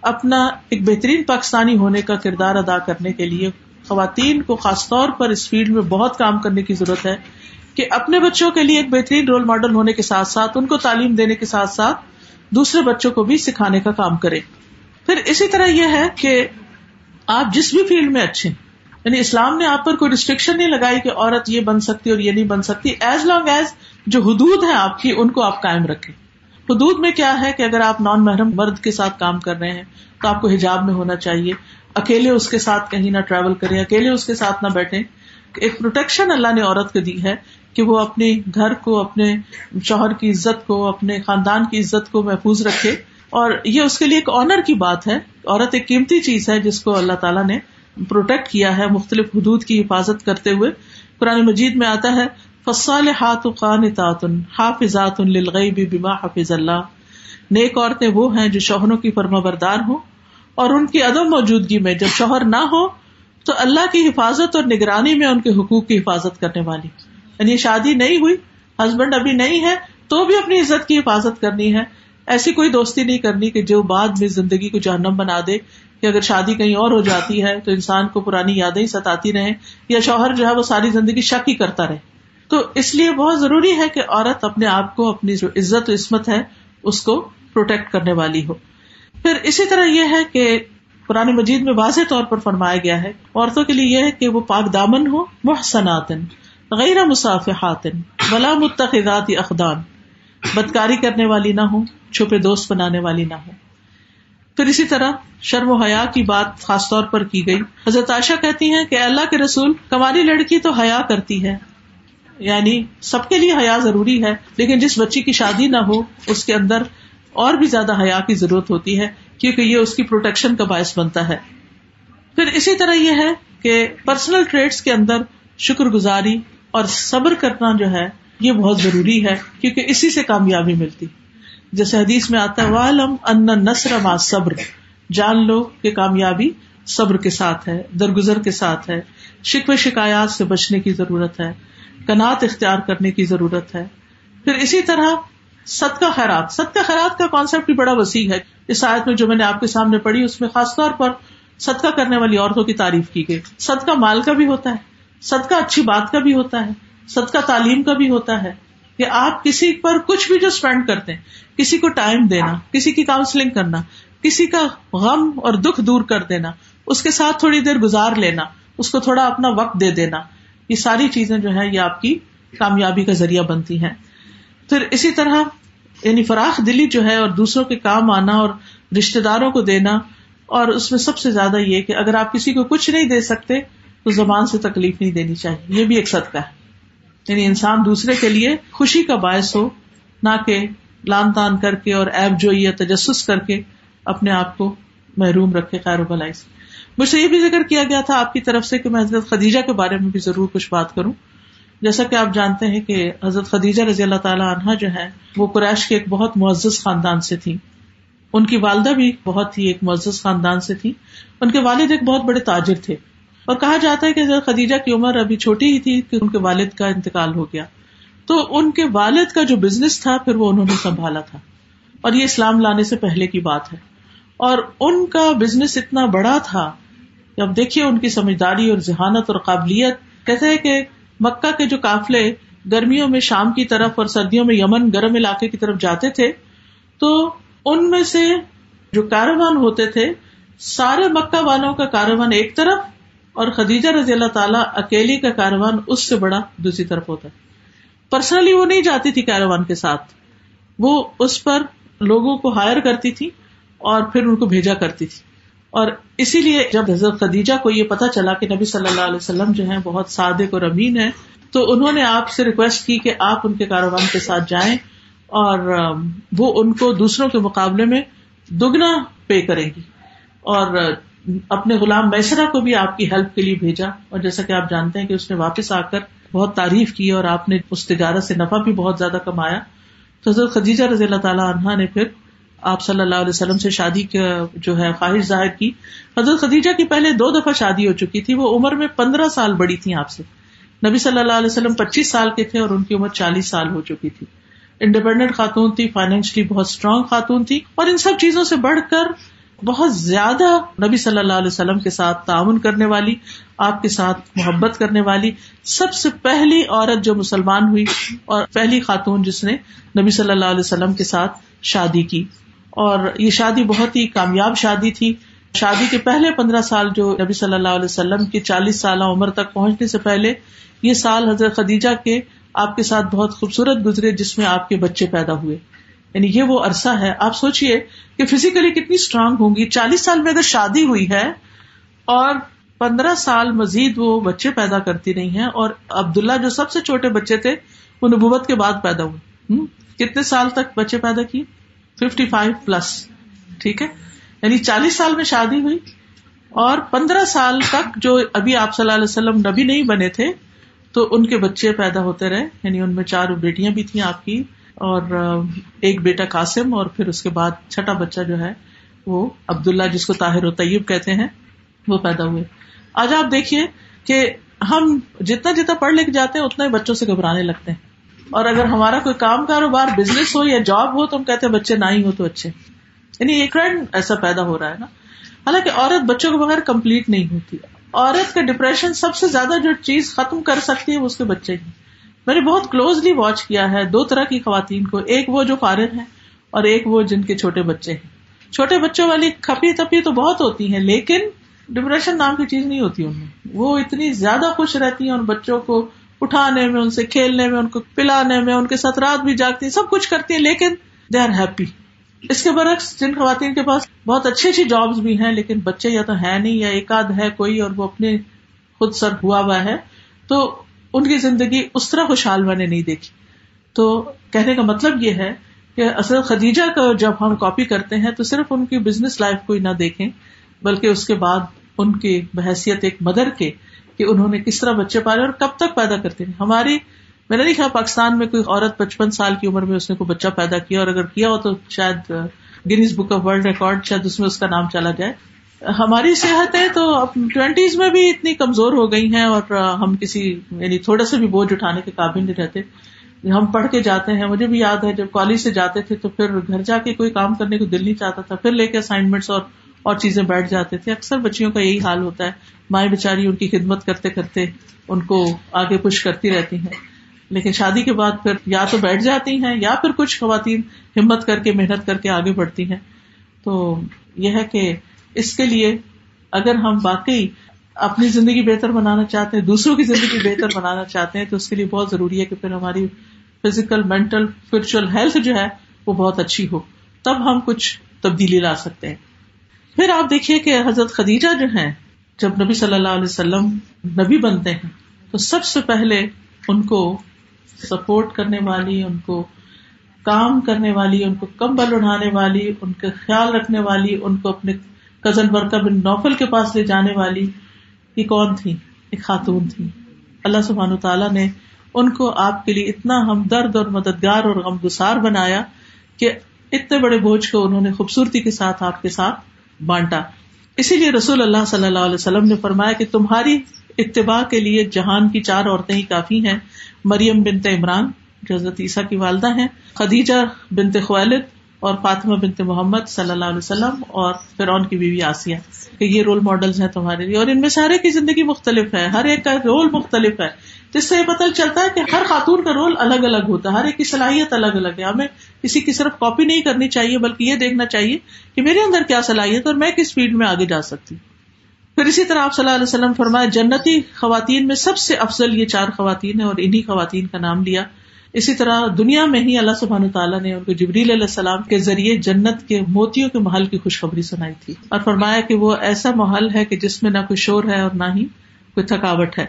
اپنا ایک بہترین پاکستانی ہونے کا کردار ادا کرنے کے لیے خواتین کو خاص طور پر اس فیلڈ میں بہت کام کرنے کی ضرورت ہے کہ اپنے بچوں کے لیے ایک بہترین رول ماڈل ہونے کے ساتھ ساتھ، ان کو تعلیم دینے کے ساتھ ساتھ دوسرے بچوں کو بھی سکھانے کا کام کرے۔ پھر اسی طرح یہ ہے کہ آپ جس بھی فیلڈ میں اچھے ہیں یعنی اسلام نے آپ پر کوئی ریسٹرکشن نہیں لگائی کہ عورت یہ بن سکتی اور یہ نہیں بن سکتی۔ ایز لانگ ایز جو حدود ہے آپ کی، ان کو آپ کائم رکھیں۔ حدود میں کیا ہے کہ اگر آپ نان محرم مرد کے ساتھ کام کر رہے ہیں، تو آپ کو حجاب میں ہونا چاہیے۔ اکیلے اس کے ساتھ کہیں نہ ٹریول کریں، اکیلے اس کے ساتھ نہ بیٹھے ایک پروٹیکشن اللہ نے عورت کو دی ہے کہ وہ اپنے گھر کو، اپنے شوہر کی عزت کو، اپنے خاندان کی عزت کو محفوظ رکھے۔ اور یہ اس کے لیے ایک آنر کی بات ہے۔ عورت ایک قیمتی چیز ہے جس کو اللہ تعالیٰ نے پروٹیکٹ کیا ہے، مختلف حدود کی حفاظت کرتے ہوئے، قرآن مجید میں آتا ہے فصال ہاتھ خان تعطن حافظات بما حافظ اللہ نیک عورتیں وہ ہیں جو شوہروں کی فرما بردار ہوں اور ان کی عدم موجودگی میں جب شوہر نہ ہو، تو اللہ کی حفاظت اور نگرانی میں ان کے حقوق کی حفاظت کرنے والی۔ یعنی شادی نہیں ہوئی ہسبینڈ ابھی نہیں ہے، تو بھی اپنی عزت کی حفاظت کرنی ہے۔ ایسی کوئی دوستی نہیں کرنی کہ جو بعد میں زندگی کو جہنم بنا دے کہ اگر شادی کہیں اور ہو جاتی ہے تو انسان کو پرانی یادیں ستاتی رہے یا شوہر جو ہے وہ ساری زندگی شک ہی کرتا رہے۔ تو اس لیے بہت ضروری ہے کہ عورت اپنے آپ کو اپنی جو عزت و عصمت ہے اس کو پروٹیکٹ کرنے والی ہو۔ پھر اسی طرح یہ ہے کہ قرآن مجید میں واضح طور پر فرمایا گیا ہے، عورتوں کے لیے یہ ہے کہ وہ پاک دامن ہو، محسناتن، غیر مساف حاتن بلا متخذات اقدام، بدکاری کرنے والی نہ ہو۔ چھپے دوست بنانے والی نہ ہو پھر اسی طرح شرم و حیا کی بات خاص طور پر کی گئی۔ حضرت عائشہ کہتی ہیں کہ اللہ کے رسول کماری لڑکی تو حیا کرتی ہے۔ یعنی سب کے لیے حیا ضروری ہے، لیکن جس بچی کی شادی نہ ہو، اس کے اندر اور بھی زیادہ حیا کی ضرورت ہوتی ہے، کیونکہ یہ اس کی پروٹیکشن کا باعث بنتا ہے۔ پھر اسی طرح یہ ہے کہ پرسنل ٹریڈس کے اندر شکر گزاری اور صبر کرنا جو ہے، یہ بہت ضروری ہے، کیونکہ اسی سے کامیابی ملتی۔ جیسے حدیث میں آتا ہے والم ان نسر ما صبر جان لو کہ کامیابی صبر کے ساتھ ہے، درگزر کے ساتھ ہے شکو شکایات سے بچنے کی ضرورت ہے، کنات اختیار کرنے کی ضرورت ہے۔ پھر اسی طرح ست کا خیرات ست کا خیرات کا کانسیپٹ بھی بڑا وسیع ہے۔ اس آیت میں جو میں نے آپ کے سامنے پڑھی، اس میں خاص طور پر صدقہ کرنے والی عورتوں کی تعریف کی گئی۔ صدقہ مال کا بھی ہوتا ہے، صدقہ اچھی بات کا بھی ہوتا ہے، صدقہ تعلیم کا بھی ہوتا ہے۔ کہ آپ کسی پر کچھ بھی جو اسپینڈ کرتے ہیں، کسی کو ٹائم دینا، کسی کی کاؤنسلنگ کرنا، کسی کا غم اور دکھ دور کر دینا، اس کے ساتھ تھوڑی دیر گزار لینا، اس کو تھوڑا اپنا وقت دے دینا، یہ ساری چیزیں جو ہے یہ آپ کی کامیابی کا ذریعہ بنتی ہیں۔ پھر اسی طرح یعنی فراخ دلی جو ہے اور دوسروں کے کام آنا اور رشتے داروں کو دینا، اور اس میں سب سے زیادہ یہ کہ اگر آپ کسی کو کچھ نہیں دے سکتے، تو زبان سے تکلیف نہیں دینی چاہیے۔ یہ بھی ایک صدقہ ہے۔ یعنی انسان دوسرے کے لیے خوشی کا باعث ہو، نہ کہ لان تان کر کے اور ایپ جو یا تجسس کر کے اپنے آپ کو محروم رکھے، خیر و بلائی سے۔ مجھ سے یہ بھی ذکر کیا گیا تھا آپ کی طرف سے کہ میں حضرت خدیجہ کے بارے میں بھی ضرور کچھ بات کروں۔ جیسا کہ آپ جانتے ہیں کہ حضرت خدیجہ رضی اللہ تعالیٰ عنہ جو ہے وہ قریش کے ایک بہت معزز خاندان سے تھی ان کی والدہ بھی بہت ہی ایک معزز خاندان سے تھی ان کے والد ایک بہت بڑے تاجر تھے۔ اور کہا جاتا ہے کہ حضرت خدیجہ کی عمر ابھی چھوٹی ہی تھی کہ ان کے والد کا انتقال ہو گیا۔ تو ان کے والد کا جو بزنس تھا، پھر وہ انہوں نے سنبھالا تھا۔ اور یہ اسلام لانے سے پہلے کی بات ہے۔ اور ان کا بزنس اتنا بڑا تھا کہ اب دیکھیے ان کی سمجھداری اور ذہانت اور قابلیت۔ کہتے ہیں کہ مکہ کے جو قافلے گرمیوں میں شام کی طرف اور سردیوں میں یمن گرم علاقے کی طرف جاتے تھے، تو ان میں سے جو کاروان ہوتے تھے، سارے مکہ والوں کا کاروان ایک طرف اور خدیجہ رضی اللہ تعالیٰ اکیلی کا کاروان اس سے بڑا دوسری طرف ہوتا ہے۔ پرسنلی وہ نہیں جاتی تھی کاروان کے ساتھ۔ وہ اس پر لوگوں کو ہائر کرتی تھی اور پھر ان کو بھیجا کرتی تھی۔ اور اسی لیے جب حضرت خدیجہ کو یہ پتا چلا کہ نبی صلی اللہ علیہ وسلم جو ہے بہت صادق اور امین ہے تو انہوں نے آپ سے ریکویسٹ کی کہ آپ ان کے کاروبار کے ساتھ جائیں اور وہ ان کو دوسروں کے مقابلے میں دگنا پے کرے گی۔ اور اپنے غلام میسرا کو بھی آپ کی ہیلپ کے لیے بھیجا۔ اور جیسا کہ آپ جانتے ہیں کہ اس نے واپس آ کر بہت تعریف کی اور آپ نے اس تجارت سے نفع بھی بہت زیادہ کمایا۔ تو حضرت خدیجہ رضی اللہ تعالیٰ عنہ نے پھر آپ صلی اللہ علیہ وسلم سے شادی کا جو ہے خواہش ظاہر کی۔ حضرت خدیجہ کی پہلے دو دفعہ شادی ہو چکی تھی۔ وہ عمر میں پندرہ سال بڑی تھی آپ سے۔ نبی صلی اللہ علیہ وسلم پچیس سال کے تھے اور ان کی عمر چالیس سال ہو چکی تھی۔ انڈیپینڈنٹ خاتون تھی فائنینشلی بہت اسٹرانگ خاتون تھی اور ان سب چیزوں سے بڑھ کر بہت زیادہ نبی صلی اللہ علیہ وسلم کے ساتھ تعاون کرنے والی، آپ کے ساتھ محبت کرنے والی، سب سے پہلی عورت جو مسلمان ہوئی اور پہلی خاتون جس نے نبی صلی اللہ علیہ وسلم کے ساتھ شادی کی۔ اور یہ شادی بہت ہی کامیاب شادی تھی۔ شادی کے پہلے پندرہ سال جو نبی صلی اللہ علیہ وسلم کی چالیس سالہ عمر تک پہنچنے سے پہلے، یہ سال حضرت خدیجہ کے آپ کے ساتھ بہت خوبصورت گزرے جس میں آپ کے بچے پیدا ہوئے۔ یعنی یہ وہ عرصہ ہے، آپ سوچیے کہ فزیکلی کتنی اسٹرانگ ہوں گی۔ چالیس سال میں اگر شادی ہوئی ہے اور پندرہ سال مزید وہ بچے پیدا کرتی رہی ہیں اور عبداللہ جو سب سے چھوٹے بچے تھے، وہ نبوت کے بعد پیدا ہوئے۔ کتنے سال تک بچے پیدا کیے؟ ففٹی فائیو پلس ٹھیک ہے؟ یعنی چالیس سال میں شادی ہوئی اور پندرہ سال تک جو ابھی آپ صلی اللہ علیہ وسلم نبی نہیں بنے تھے، تو ان کے بچے پیدا ہوتے رہے۔ یعنی ان میں چار بیٹیاں بھی تھیں آپ کی۔ اور ایک بیٹا قاسم اور پھر اس کے بعد چھٹا بچہ جو ہے، وہ عبداللہ جس کو طاہر و طیب کہتے ہیں، وہ پیدا ہوئے۔ آج آپ دیکھیے کہ ہم جتنا جتنا پڑھ لکھ جاتے ہیں، اتنا ہی بچوں سے گھبرانے لگتے ہیں۔ اور اگر ہمارا کوئی کام کاروبار بزنس ہو یا جاب ہو، تو ہم کہتے ہیں بچے نہ ہی ہو تو اچھے۔ یعنی ایک ٹرینڈ ایسا پیدا ہو رہا ہے نا۔ حالانکہ عورت بچوں کے بغیر کمپلیٹ نہیں ہوتی۔ عورت کا ڈپریشن سب سے زیادہ جو چیز ختم کر سکتی ہے، وہ اس کے بچے ہی میں نے بہت کلوزلی واچ کیا ہے دو طرح کی خواتین کو، ایک وہ جو فارغ ہے اور ایک وہ جن کے چھوٹے بچے ہیں۔ چھوٹے بچوں والی کھپی تپی تو بہت ہوتی ہیں، لیکن ڈپریشن نام کی چیز نہیں ہوتی ان میں۔ وہ اتنی زیادہ خوش رہتی ہیں ان بچوں کو اٹھانے میں، ان سے کھیلنے میں، ان کو پلانے میں، ان کے ساتھ رات بھی جاگتی ہیں، سب کچھ کرتی ہیں، لیکن دے آر ہیپی اس کے برعکس جن خواتین کے پاس بہت اچھی اچھی جابس بھی ہیں، لیکن بچے یا تو ہے نہیں یا ایک آدھ ہے کوئی اور وہ اپنے خود سر ہوا ہوا ہے، تو ان کی زندگی اس طرح خوشحال میں نے نہیں دیکھی۔ تو کہنے کا مطلب یہ ہے کہ اصل خدیجہ کا جب ہم کاپی کرتے ہیں تو صرف ان کی بزنس لائف کو ہی نہ دیکھیں، بلکہ اس کے بعد ان کی بحثیت ایک مدر کے کہ انہوں نے کس طرح بچے پالے اور کب تک پیدا کرتے ہیں۔ ہماری میں نے نہیں کہا پاکستان میں کوئی عورت پچپن سال کی عمر میں اس نے کوئی بچہ پیدا کیا اور اگر کیا ہو تو شاید Guinness book of world record شاید اس میں اس کا نام چلا جائے۔ ہماری صحتیں تو ٹوینٹیز میں بھی اتنی کمزور ہو گئی ہیں اور ہم کسی یعنی تھوڑا سا بھی بوجھ اٹھانے کے قابل نہیں رہتے۔ ہم پڑھ کے جاتے ہیں۔ مجھے بھی یاد ہے جب کالج سے جاتے تھے تو پھر گھر جا کے کوئی کام کرنے کو دل نہیں چاہتا تھا۔ پھر لے کے اسائنمنٹس اور اور چیزیں بیٹھ جاتے تھے۔ اکثر بچیوں کا یہی حال ہوتا ہے۔ مائیں بےچاری ان کی خدمت کرتے کرتے ان کو آگے پش کرتی رہتی ہیں۔ لیکن شادی کے بعد پھر یا تو بیٹھ جاتی ہیں یا پھر کچھ خواتین ہمت کر کے، محنت کر کے آگے بڑھتی ہیں۔ تو یہ ہے کہ اس کے لیے اگر ہم واقعی اپنی زندگی بہتر بنانا چاہتے ہیں، دوسروں کی زندگی بہتر بنانا چاہتے ہیں، تو اس کے لیے بہت ضروری ہے کہ پھر ہماری فزیکل مینٹل اسپرچل ہیلتھ جو ہے، وہ بہت اچھی ہو۔ تب ہم کچھ تبدیلی لا سکتے ہیں۔ پھر آپ دیکھیے کہ حضرت خدیجہ جو ہے جب نبی صلی اللہ علیہ وسلم نبی بنتے ہیں، تو سب سے پہلے ان کو سپورٹ کرنے والی، ان کو کام کرنے والی، ان کو کمبل اڑھانے والی، ان کا خیال رکھنے والی، ان کو اپنے کزن برکا بن نوفل کے پاس لے جانے والی یہ کون تھی؟ ایک خاتون تھی۔ اللہ سبحان تعالیٰ نے ان کو آپ کے لیے اتنا ہمدرد اور مددگار اور غم گسار بنایا کہ اتنے بڑے بوجھ کو انہوں نے خوبصورتی کے ساتھ آپ کے ساتھ بانٹا۔ اسی لیے رسول اللہ صلی اللہ علیہ وسلم نے فرمایا کہ تمہاری اتباع کے لیے جہان کی چار عورتیں ہی کافی ہیں۔ مریم بنت عمران، جو حضرت عیسیٰ کی والدہ ہیں، خدیجہ بنت خوالد اور فاطمہ بنت محمد صلی اللہ علیہ وسلم اور فرعون کی بیوی آسیہ کہ یہ رول ماڈلز ہیں تمہارے لیے اور ان میں سے ہر ایک کی زندگی مختلف ہے، ہر ایک کا رول مختلف ہے۔ جس سے یہ پتہ چلتا ہے کہ ہر خاتون کا رول الگ الگ ہوتا ہے، ہر ایک کی صلاحیت الگ الگ ہے۔ ہمیں کسی کی صرف کاپی نہیں کرنی چاہیے، بلکہ یہ دیکھنا چاہیے کہ میرے اندر کیا صلاحیت اور میں کس فیلڈ میں آگے جا سکتی۔ پھر اسی طرح آپ صلی اللہ علیہ وسلم فرمایا، جنتی خواتین میں سب سے افضل یہ چار خواتین ہیں اور انہیں خواتین کا نام لیا۔ اسی طرح دنیا میں ہی اللہ سبحان تعالیٰ نے ان کو جبریل علیہ السلام کے ذریعے جنت کے موتیوں کے محل کی خوشخبری سنائی تھی اور فرمایا کہ وہ ایسا محل ہے کہ جس میں نہ کوئی شور ہے اور نہ ہی کوئی تھکاوٹ ہے۔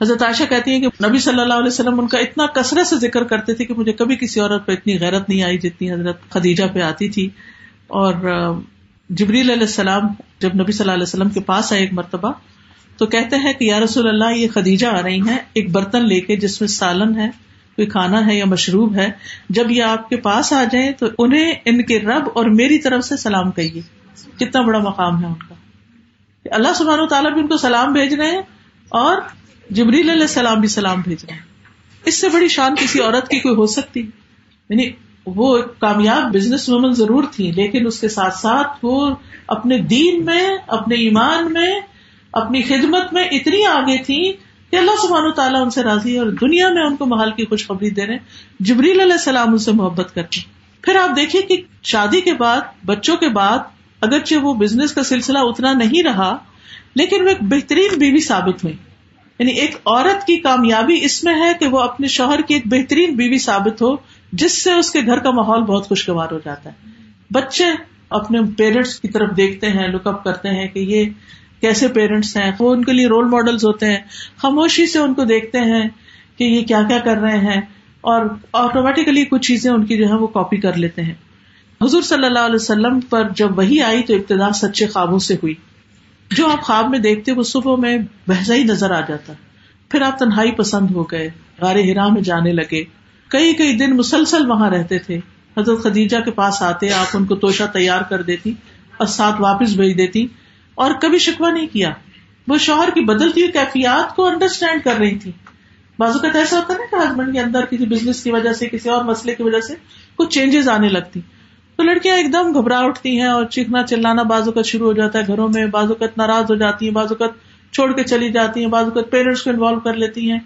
حضرت عائشہ کہتی ہیں کہ نبی صلی اللہ علیہ وسلم ان کا اتنا کثرت سے ذکر کرتے تھے کہ مجھے کبھی کسی عورت پہ اتنی غیرت نہیں آئی جتنی حضرت خدیجہ پہ آتی تھی۔ اور جبریل علیہ السلام جب نبی صلی اللہ علیہ وسلم کے پاس آئے ایک مرتبہ تو کہتے ہیں کہ یا رسول اللہ یہ خدیجہ آ رہی ہیں، ایک برتن لے کے جس میں سالن ہے کوئی کھانا ہے یا مشروب ہے، جب یہ آپ کے پاس آ جائیں تو انہیں ان کے رب اور میری طرف سے سلام کہیے۔ کتنا بڑا مقام ہے ان کا۔ اللہ سبحانہ و تعالیٰ بھی ان کو سلام بھیج رہے ہیں اور جبریل علیہ السلام بھی سلام بھیج رہے ہیں۔ اس سے بڑی شان کسی عورت کی کوئی ہو سکتی۔ یعنی وہ کامیاب بزنس وومن ضرور تھی، لیکن اس کے ساتھ ساتھ وہ اپنے دین میں، اپنے ایمان میں، اپنی خدمت میں اتنی آگے تھی کہ اللہ سبحانہ تعالیٰ ان سے راضی ہے اور دنیا میں ان کو محل کی خوشخبری دے رہے جبریل علیہ السلام ان سے محبت کرتے پھر آپ دیکھیے کہ شادی کے بعد، بچوں کے بعد، اگرچہ وہ بزنس کا سلسلہ اتنا نہیں رہا، لیکن وہ ایک بہترین بیوی ثابت ہوئی۔ یعنی ایک عورت کی کامیابی اس میں ہے کہ وہ اپنے شوہر کی ایک بہترین بیوی ثابت ہو، جس سے اس کے گھر کا ماحول بہت خوشگوار ہو جاتا ہے۔ بچے اپنے پیرنٹس کی طرف دیکھتے ہیں لک اپ کرتے ہیں کہ یہ کیسے پیرنٹس ہیں، وہ ان کے لیے رول ماڈلس ہوتے ہیں۔ خاموشی سے ان کو دیکھتے ہیں کہ یہ کیا کیا کر رہے ہیں اور آٹومیٹیکلی کچھ چیزیں ان کی جو ہے وہ کاپی کر لیتے ہیں۔ حضور صلی اللہ علیہ وسلم پر جب وہی آئی تو ابتدا سچے خوابوں سے ہوئی۔ جو آپ خواب میں دیکھتے وہ صبح میں بحث ہی نظر آ جاتا۔ پھر آپ تنہائی پسند ہو گئے، غار ہرا میں جانے لگے۔ کئی کئی دن مسلسل وہاں رہتے تھے۔ حضرت خدیجہ کے پاس آتے، آپ ان کو توشا تیار کر دیتی اور ساتھ واپس بھیج دیتی۔ اور کبھی شکوا نہیں کیا۔ وہ شوہر کی بدلتی ہوئی کیفیات کو انڈرسٹینڈ کر رہی تھی۔ بازو کا ایسا ہوتا نا کہ ہسبینڈ کے اندر کسی بزنس کی وجہ سے، کسی اور مسئلے کی وجہ سے کچھ چینجز آنے لگتی۔ تو لڑکیاں ایک دم گھبرا اٹھتی ہیں اور چیخنا چلانا بازو کا شروع ہو جاتا ہے گھروں میں بازوقت ناراض ہو جاتی ہیں بازوقت چھوڑ کے چلی جاتی ہیں بازوقت پیرنٹس کو انوالو کر لیتی ہیں۔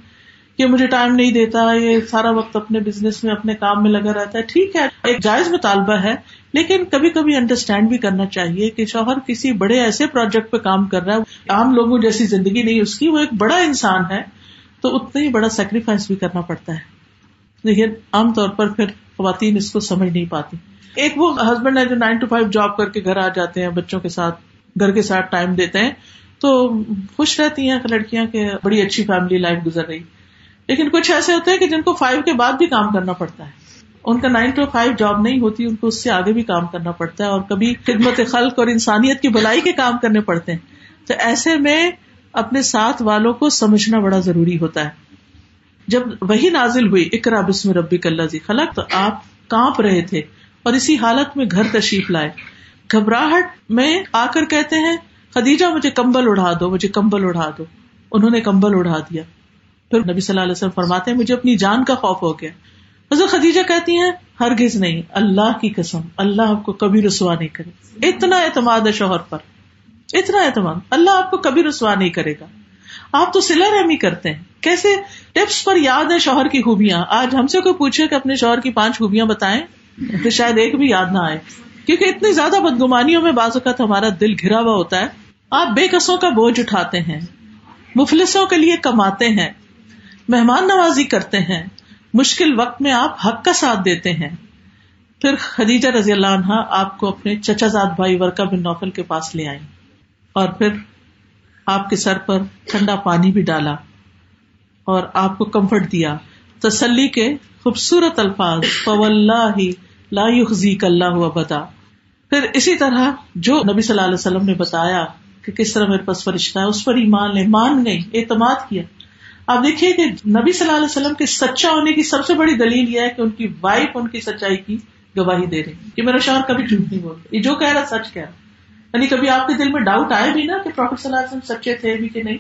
کہ مجھے ٹائم نہیں دیتا، یہ سارا وقت اپنے بزنس میں، اپنے کام میں لگا رہتا ہے۔ ٹھیک ہے، ایک جائز مطالبہ ہے، لیکن کبھی کبھی انڈرسٹینڈ بھی کرنا چاہیے کہ شوہر کسی بڑے ایسے پروجیکٹ پہ کام کر رہا ہے۔ عام لوگوں جیسی زندگی نہیں اس کی، وہ ایک بڑا انسان ہے، تو اتنا ہی بڑا سیکریفائس بھی کرنا پڑتا ہے۔ لیکن عام طور پر پھر خواتین اس کو سمجھ نہیں پاتی۔ ایک وہ ہسبینڈ ہے جو نائن ٹو فائیو جاب کر کے گھر آ جاتے ہیں، بچوں کے ساتھ گھر کے ساتھ ٹائم دیتے ہیں، تو خوش رہتی ہیں لڑکیاں کہ بڑی اچھی فیملی لائف گزر رہی۔ لیکن کچھ ایسے ہوتے ہیں کہ جن کو فائیو کے بعد بھی کام کرنا پڑتا ہے۔ ان کا نائن ٹو فائیو جاب نہیں ہوتی، ان کو اس سے آگے بھی کام کرنا پڑتا ہے اور کبھی خدمت خلق اور انسانیت کی بلائی کے کام کرنے پڑتے ہیں۔ تو ایسے میں اپنے ساتھ والوں کو سمجھنا بڑا ضروری ہوتا ہے۔ جب وہی نازل ہوئی اکرا بسم ربی کلّہ خلق، تو آپ کانپ رہے تھے اور اسی حالت میں گھر تشریف لائے۔ گھبراہٹ میں آ کر کہتے ہیں، خدیجہ مجھے کمبل اڑا دو، مجھے کمبل اڑا دو۔ انہوں نے کمبل اڑا دیا۔ پھر نبی صلی اللہ علیہ وسلم فرماتے ہیں، مجھے اپنی جان کا خوف ہو گیا۔ حضرت خدیجہ کہتی ہیں، ہرگز نہیں، اللہ کی قسم، اللہ آپ کو کبھی رسوا نہیں کرے اتنا اعتماد ہے شوہر پر۔ اتنا اعتماد۔ اللہ آپ کو کبھی رسوا نہیں کرے گا۔ آپ تو سلا رحمی کرتے ہیں۔ کیسے؟ ٹپس پر یاد ہے شوہر کی خوبیاں۔ آج ہم سے کوئی پوچھے کہ اپنے شوہر کی پانچ خوبیاں بتائیں، تو شاید ایک بھی یاد نہ آئے۔ کیونکہ اتنی زیادہ بدگمانیوں میں بعض اوقات ہمارا دل گھرا ہوا ہوتا ہے۔ آپ بے قصوں کا بوجھ اٹھاتے ہیں، مفلسوں کے لیے کماتے ہیں۔ مہمان نوازی کرتے ہیں، مشکل وقت میں آپ حق کا ساتھ دیتے ہیں۔ پھر خدیجہ رضی اللہ عنہ آپ کو اپنے چچا زاد بھائی ورکا بن نوفل کے پاس لے آئی اور پھر آپ کے سر پر ٹھنڈا پانی بھی ڈالا اور آپ کو کمفرٹ دیا۔ تسلی کے خوبصورت الفاظ لا اللہ ہوا بتا پھر اسی طرح جو نبی صلی اللہ علیہ وسلم نے بتایا کہ کس طرح میرے پاس فرشتہ ہے، اس پر ایمان لے، مان گئی اعتماد کیا۔ آپ دیکھیے کہ نبی صلی اللہ علیہ وسلم کے سچا ہونے کی سب سے بڑی دلیل یہ ہے کہ ان کی وائف ان کی سچائی کی گواہی دے رہی کہ میرا شوہر کبھی جھوٹ نہیں بولتا۔ یہ جو کہہ رہا سچ کہہ رہا۔ یعنی کبھی آپ کے دل میں ڈاؤٹ آئے بھی نا کہ پروفیٹ صلی اللہ علیہ وسلم سچے تھے بھی کہ نہیں،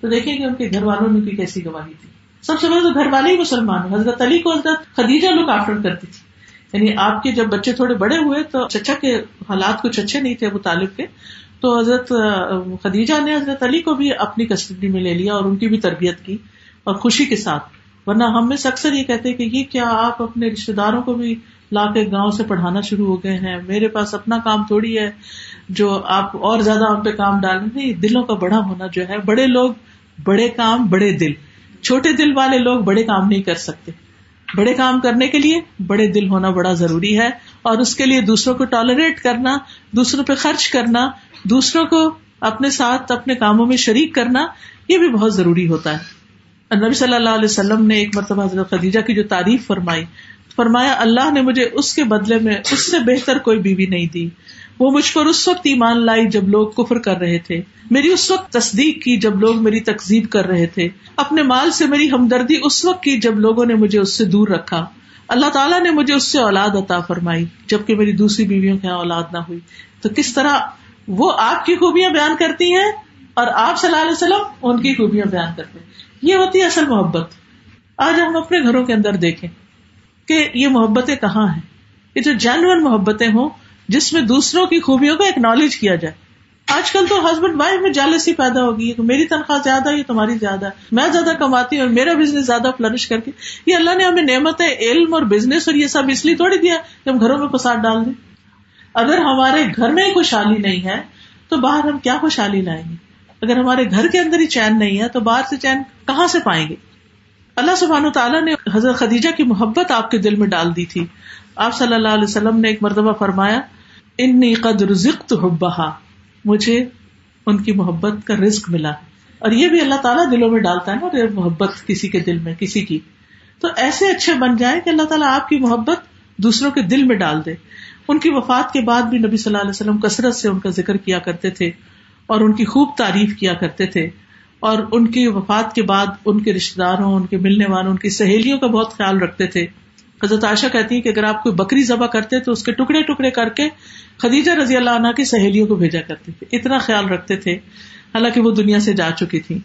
تو دیکھیں کہ ان کے گھر والوں نے کی کیسی گواہی تھی سب سے پہلے تو گھر والے ہی مسلمان حضرت علی کو حضرت خدیجہ لوگ آفر کرتی تھی۔ یعنی آپ کے جب بچے تھوڑے بڑے ہوئے تو چچا کے حالات کچھ اچھے نہیں تھے، ابو طالب کے۔ تو حضرت خدیجہ نے حضرت علی کو بھی اپنی کسٹڈی میں لے لیا اور ان کی بھی تربیت کی اور خوشی کے ساتھ، ورنہ ہم میں اکثر یہ کہتے کہ یہ کیا آپ اپنے رشتے داروں کو بھی لا کے گاؤں سے پڑھانا شروع ہو گئے ہیں، میرے پاس اپنا کام تھوڑی ہے، جو آپ اور زیادہ ہم پہ کام ڈالیں نہیں دلوں کا بڑا ہونا جو ہے، بڑے لوگ بڑے کام، بڑے دل۔ چھوٹے دل والے لوگ بڑے کام نہیں کر سکتے۔ بڑے کام کرنے کے لیے بڑے دل ہونا بڑا ضروری ہے اور اس کے لیے دوسروں کو ٹالریٹ کرنا، دوسروں پہ خرچ کرنا دوسروں کو اپنے ساتھ اپنے کاموں میں شریک کرنا یہ بھی بہت ضروری ہوتا ہے۔ نبی صلی اللہ علیہ وسلم نے ایک مرتبہ حضرت خدیجہ کی جو تعریف فرمائی، فرمایا، اللہ نے مجھے اس کے بدلے میں اس سے بہتر کوئی بیوی نہیں دی۔ وہ مجھ پر اس وقت ایمان لائی جب لوگ کفر کر رہے تھے۔ میری اس وقت تصدیق کی جب لوگ میری تقزیب کر رہے تھے۔ اپنے مال سے میری ہمدردی اس وقت کی جب لوگوں نے مجھے اس سے دور رکھا۔ اللہ تعالیٰ نے مجھے اس سے اولاد عطا فرمائی، جبکہ میری دوسری بیویوں کے یہاں اولاد نہ ہوئی۔ تو کس طرح وہ آپ کی خوبیاں بیان کرتی ہیں اور آپ صلی اللہ علیہ وسلم ان کی خوبیاں بیان کرتے ہیں۔ یہ ہوتی ہے اصل محبت۔ آج ہم اپنے گھروں کے اندر دیکھیں کہ یہ محبتیں کہاں ہیں؟ یہ جو جینون محبتیں ہوں، جس میں دوسروں کی خوبیوں کو اکنالج کیا جائے۔ آج کل تو ہسبینڈ وائف میں جالسی پیدا ہوگی میری تنخواہ زیادہ ہے تمہاری زیادہ ہے۔ میں زیادہ کماتی ہوں اور میرا بزنس زیادہ فلرش کر کے۔ یہ اللہ نے ہمیں نعمت ہے علم اور بزنس اور یہ سب اس لیے تھوڑی دیا کہ ہم گھروں میں فساد ڈال دیں۔ اگر ہمارے گھر میں ہی خوشحالی نہیں ہے، تو باہر ہم کیا خوشحالی لائیں گے؟ اگر ہمارے گھر کے اندر ہی چین نہیں ہے، تو باہر سے چین کہاں سے پائیں گے؟ اللہ سبحان و تعالیٰ نے حضرت خدیجہ کی محبت آپ کے دل میں ڈال دی تھی۔ آپ صلی اللہ علیہ وسلم نے ایک مرتبہ فرمایا، انی قد رزقت حبہا مجھے ان کی محبت کا رزق ملا۔ اور یہ بھی اللہ تعالیٰ دلوں میں ڈالتا ہے نا محبت کسی کے دل میں، کسی کی۔ تو ایسے اچھے بن جائیں کہ اللہ تعالیٰ آپ کی محبت دوسروں کے دل میں ڈال دے۔ ان کی وفات کے بعد بھی نبی صلی اللہ علیہ وسلم کثرت سے ان کا ذکر کیا کرتے تھے اور ان کی خوب تعریف کیا کرتے تھے اور ان کی وفات کے بعد ان کے رشتے داروں، ان کے ملنے والوں، ان کی سہیلیوں کا بہت خیال رکھتے تھے۔ حضرت عائشہ کہتی ہیں کہ اگر آپ کوئی بکری ذبح کرتے تو اس کے ٹکڑے ٹکڑے کر کے خدیجہ رضی اللہ عنہ کی سہیلیوں کو بھیجا کرتے تھے۔ اتنا خیال رکھتے تھے۔ حالانکہ وہ دنیا سے جا چکی تھی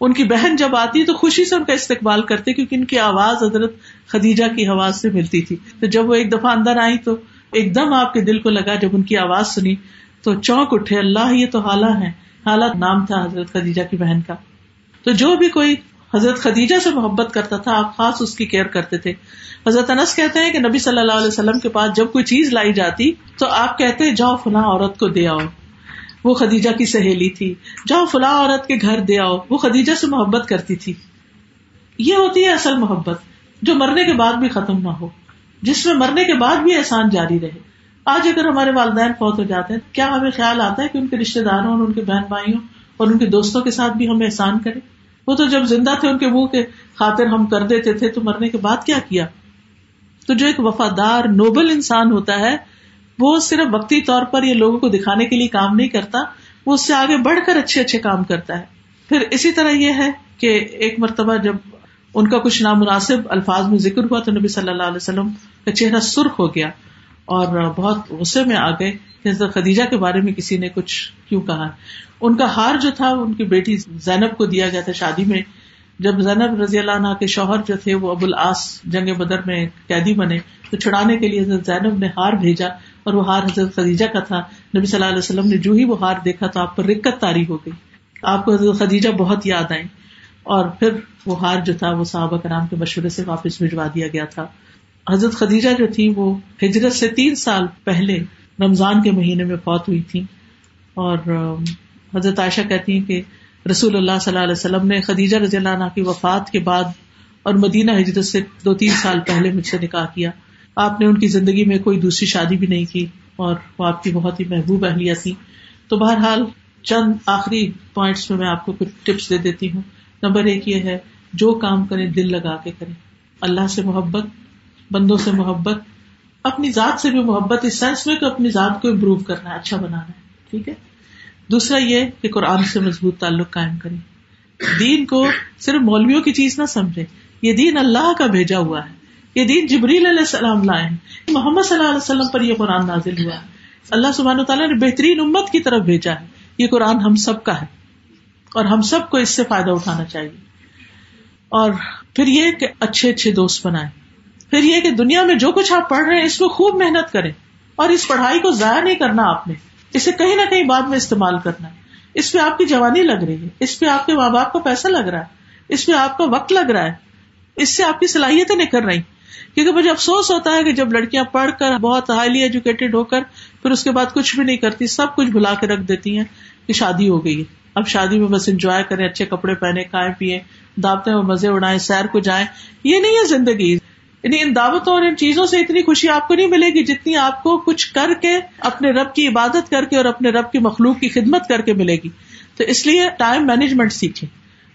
ان کی بہن جب آتی تو خوشی سے ان کا استقبال کرتے کیونکہ ان کی آواز حضرت خدیجہ کی آواز سے ملتی تھی۔ تو جب وہ ایک دفعہ اندر آئی تو ایک دم آپ کے دل کو لگا جب ان کی آواز سنی تو چونک اٹھے، اللہ یہ تو حالہ ہے۔ حالات نام تھا حضرت خدیجہ کی بہن کا۔ تو جو بھی کوئی حضرت خدیجہ سے محبت کرتا تھا، آپ خاص اس کی کیئر کرتے تھے۔ حضرت انس کہتے ہیں کہ نبی صلی اللہ علیہ وسلم کے پاس جب کوئی چیز لائی جاتی تو آپ کہتے، جاؤ فلاں عورت کو دے آؤ۔ وہ خدیجہ کی سہیلی تھی۔ جاؤ فلاں عورت کے گھر دے آؤ۔ وہ خدیجہ سے محبت کرتی تھی۔ یہ ہوتی ہے اصل محبت، جو مرنے کے بعد بھی ختم نہ ہو۔ جس میں مرنے کے بعد بھی احسان جاری رہے۔ آج اگر ہمارے والدین فوت ہو جاتے ہیں، کیا ہمیں خیال آتا ہے کہ ان کے رشتے داروں اور ان کے بہن بھائیوں اور ان کے دوستوں کے ساتھ بھی ہمیں احسان کرے وہ تو جب زندہ تھے، ان کے منہ کے خاطر ہم کر دیتے تھے، تو مرنے کے بعد کیا کیا؟ تو جو ایک وفادار، نوبل انسان ہوتا ہے، وہ صرف وقتی طور پر یہ لوگوں کو دکھانے کے لیے کام نہیں کرتا، وہ اس سے آگے بڑھ کر اچھے اچھے کام کرتا ہے۔ پھر اسی طرح یہ ہے کہ ایک مرتبہ جب ان کا کچھ نامناسب الفاظ میں ذکر ہوا تو نبی صلی اللہ علیہ وسلم کا چہرہ سرخ ہو گیا اور بہت غصے میں آ گئے کہ خدیجہ کے بارے میں کسی نے کچھ کیوں کہا۔ ان کا ہار جو تھا، ان کی بیٹی زینب کو دیا گیا تھا شادی میں۔ جب زینب رضی اللہ عنہ کے شوہر جو تھے، وہ ابو العاص جنگ بدر میں قیدی بنے، تو چھڑانے کے لیے حضرت زینب نے ہار بھیجا اور وہ ہار حضرت خدیجہ کا تھا۔ نبی صلی اللہ علیہ وسلم نے جو ہی وہ ہار دیکھا تو آپ پر رکت تاری ہو گئی۔ آپ کو حضرت خدیجہ بہت یاد آئی اور پھر وہ ہار جو تھا وہ صحابہ کرام کے مشورے سے واپس بھجوا دیا گیا تھا۔ حضرت خدیجہ جو تھی وہ ہجرت سے تین سال پہلے رمضان کے مہینے میں فوت ہوئی تھی اور حضرت عائشہ کہتی ہیں کہ رسول اللہ صلی اللہ علیہ وسلم نے خدیجہ رضی اللہ عنہ کی وفات کے بعد اور مدینہ ہجرت سے دو تین سال پہلے مجھ سے نکاح کیا۔ آپ نے ان کی زندگی میں کوئی دوسری شادی بھی نہیں کی اور وہ آپ کی بہت ہی محبوب اہلیہ تھی تو بہرحال چند آخری پوائنٹس میں میں آپ کو کچھ ٹپس دے دیتی ہوں۔ نمبر ایک یہ ہے، جو کام کریں، دل لگا کے کریں۔ اللہ سے محبت، بندوں سے محبت، اپنی ذات سے بھی محبت، اس سینس میں کہ اپنی ذات کو امپروو کرنا ہے اچھا بنانا ہے، ٹھیک ہے؟ دوسرا یہ کہ قرآن سے مضبوط تعلق قائم کریں۔ دین کو صرف مولویوں کی چیز نہ سمجھے یہ دین اللہ کا بھیجا ہوا ہے۔ یہ دین جبریل علیہ السلام لائے ہیں۔ محمد صلی اللہ علیہ وسلم پر یہ قرآن نازل ہوا ہے۔ اللہ سبحانہ تعالیٰ نے بہترین امت کی طرف بھیجا ہے۔ یہ قرآن ہم سب کا ہے۔ اور ہم سب کو اس سے فائدہ اٹھانا چاہیے۔ اور پھر یہ کہ اچھے اچھے دوست بنائے پھر یہ کہ دنیا میں جو کچھ آپ پڑھ رہے ہیں اس میں خوب محنت کریں۔ اور اس پڑھائی کو ضائع نہیں کرنا آپ نے۔ اسے کہیں نہ کہیں بعد میں استعمال کرنا ہے۔ اس پہ آپ کی جوانی لگ رہی ہے۔ اس پہ آپ کے ماں باپ کو پیسہ لگ رہا ہے۔ اس پہ آپ کا وقت لگ رہا ہے۔ اس سے آپ کی صلاحیتیں نہیں کر رہی کیونکہ مجھے افسوس ہوتا ہے کہ جب لڑکیاں پڑھ کر بہت ہائیلی ایجوکیٹڈ ہو کر، پھر اس کے بعد کچھ بھی نہیں کرتی، سب کچھ بھلا کے رکھ دیتی ہیں۔ کہ شادی ہو گئی۔ ہے اب شادی میں بس انجوائے کریں، اچھے کپڑے پہنے، کھائے پیئے دعوتیں مزے اڑائیں، سیر کو جائیں۔ یہ نہیں ہے زندگی۔ یعنی ان دعوتوں اور ان چیزوں سے اتنی خوشی آپ کو نہیں ملے گی جتنی آپ کو کچھ کر کے، اپنے رب کی عبادت کر کے اور اپنے رب کی مخلوق کی خدمت کر کے ملے گی۔ تو اس لیے ٹائم مینجمنٹ سیکھیں۔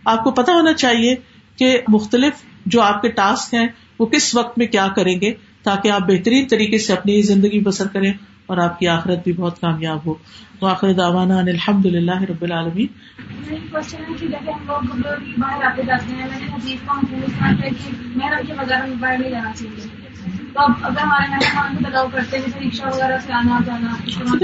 آپ کو پتا ہونا چاہیے کہ مختلف جو آپ کے ٹاسک ہیں، وہ کس وقت میں کیا کریں گے تاکہ آپ بہترین طریقے سے اپنی زندگی بسر کریں۔ اور آپ کی آخرت بھی بہت کامیاب ہو۔ واخر داوانا الحمد للہ رب العالمین۔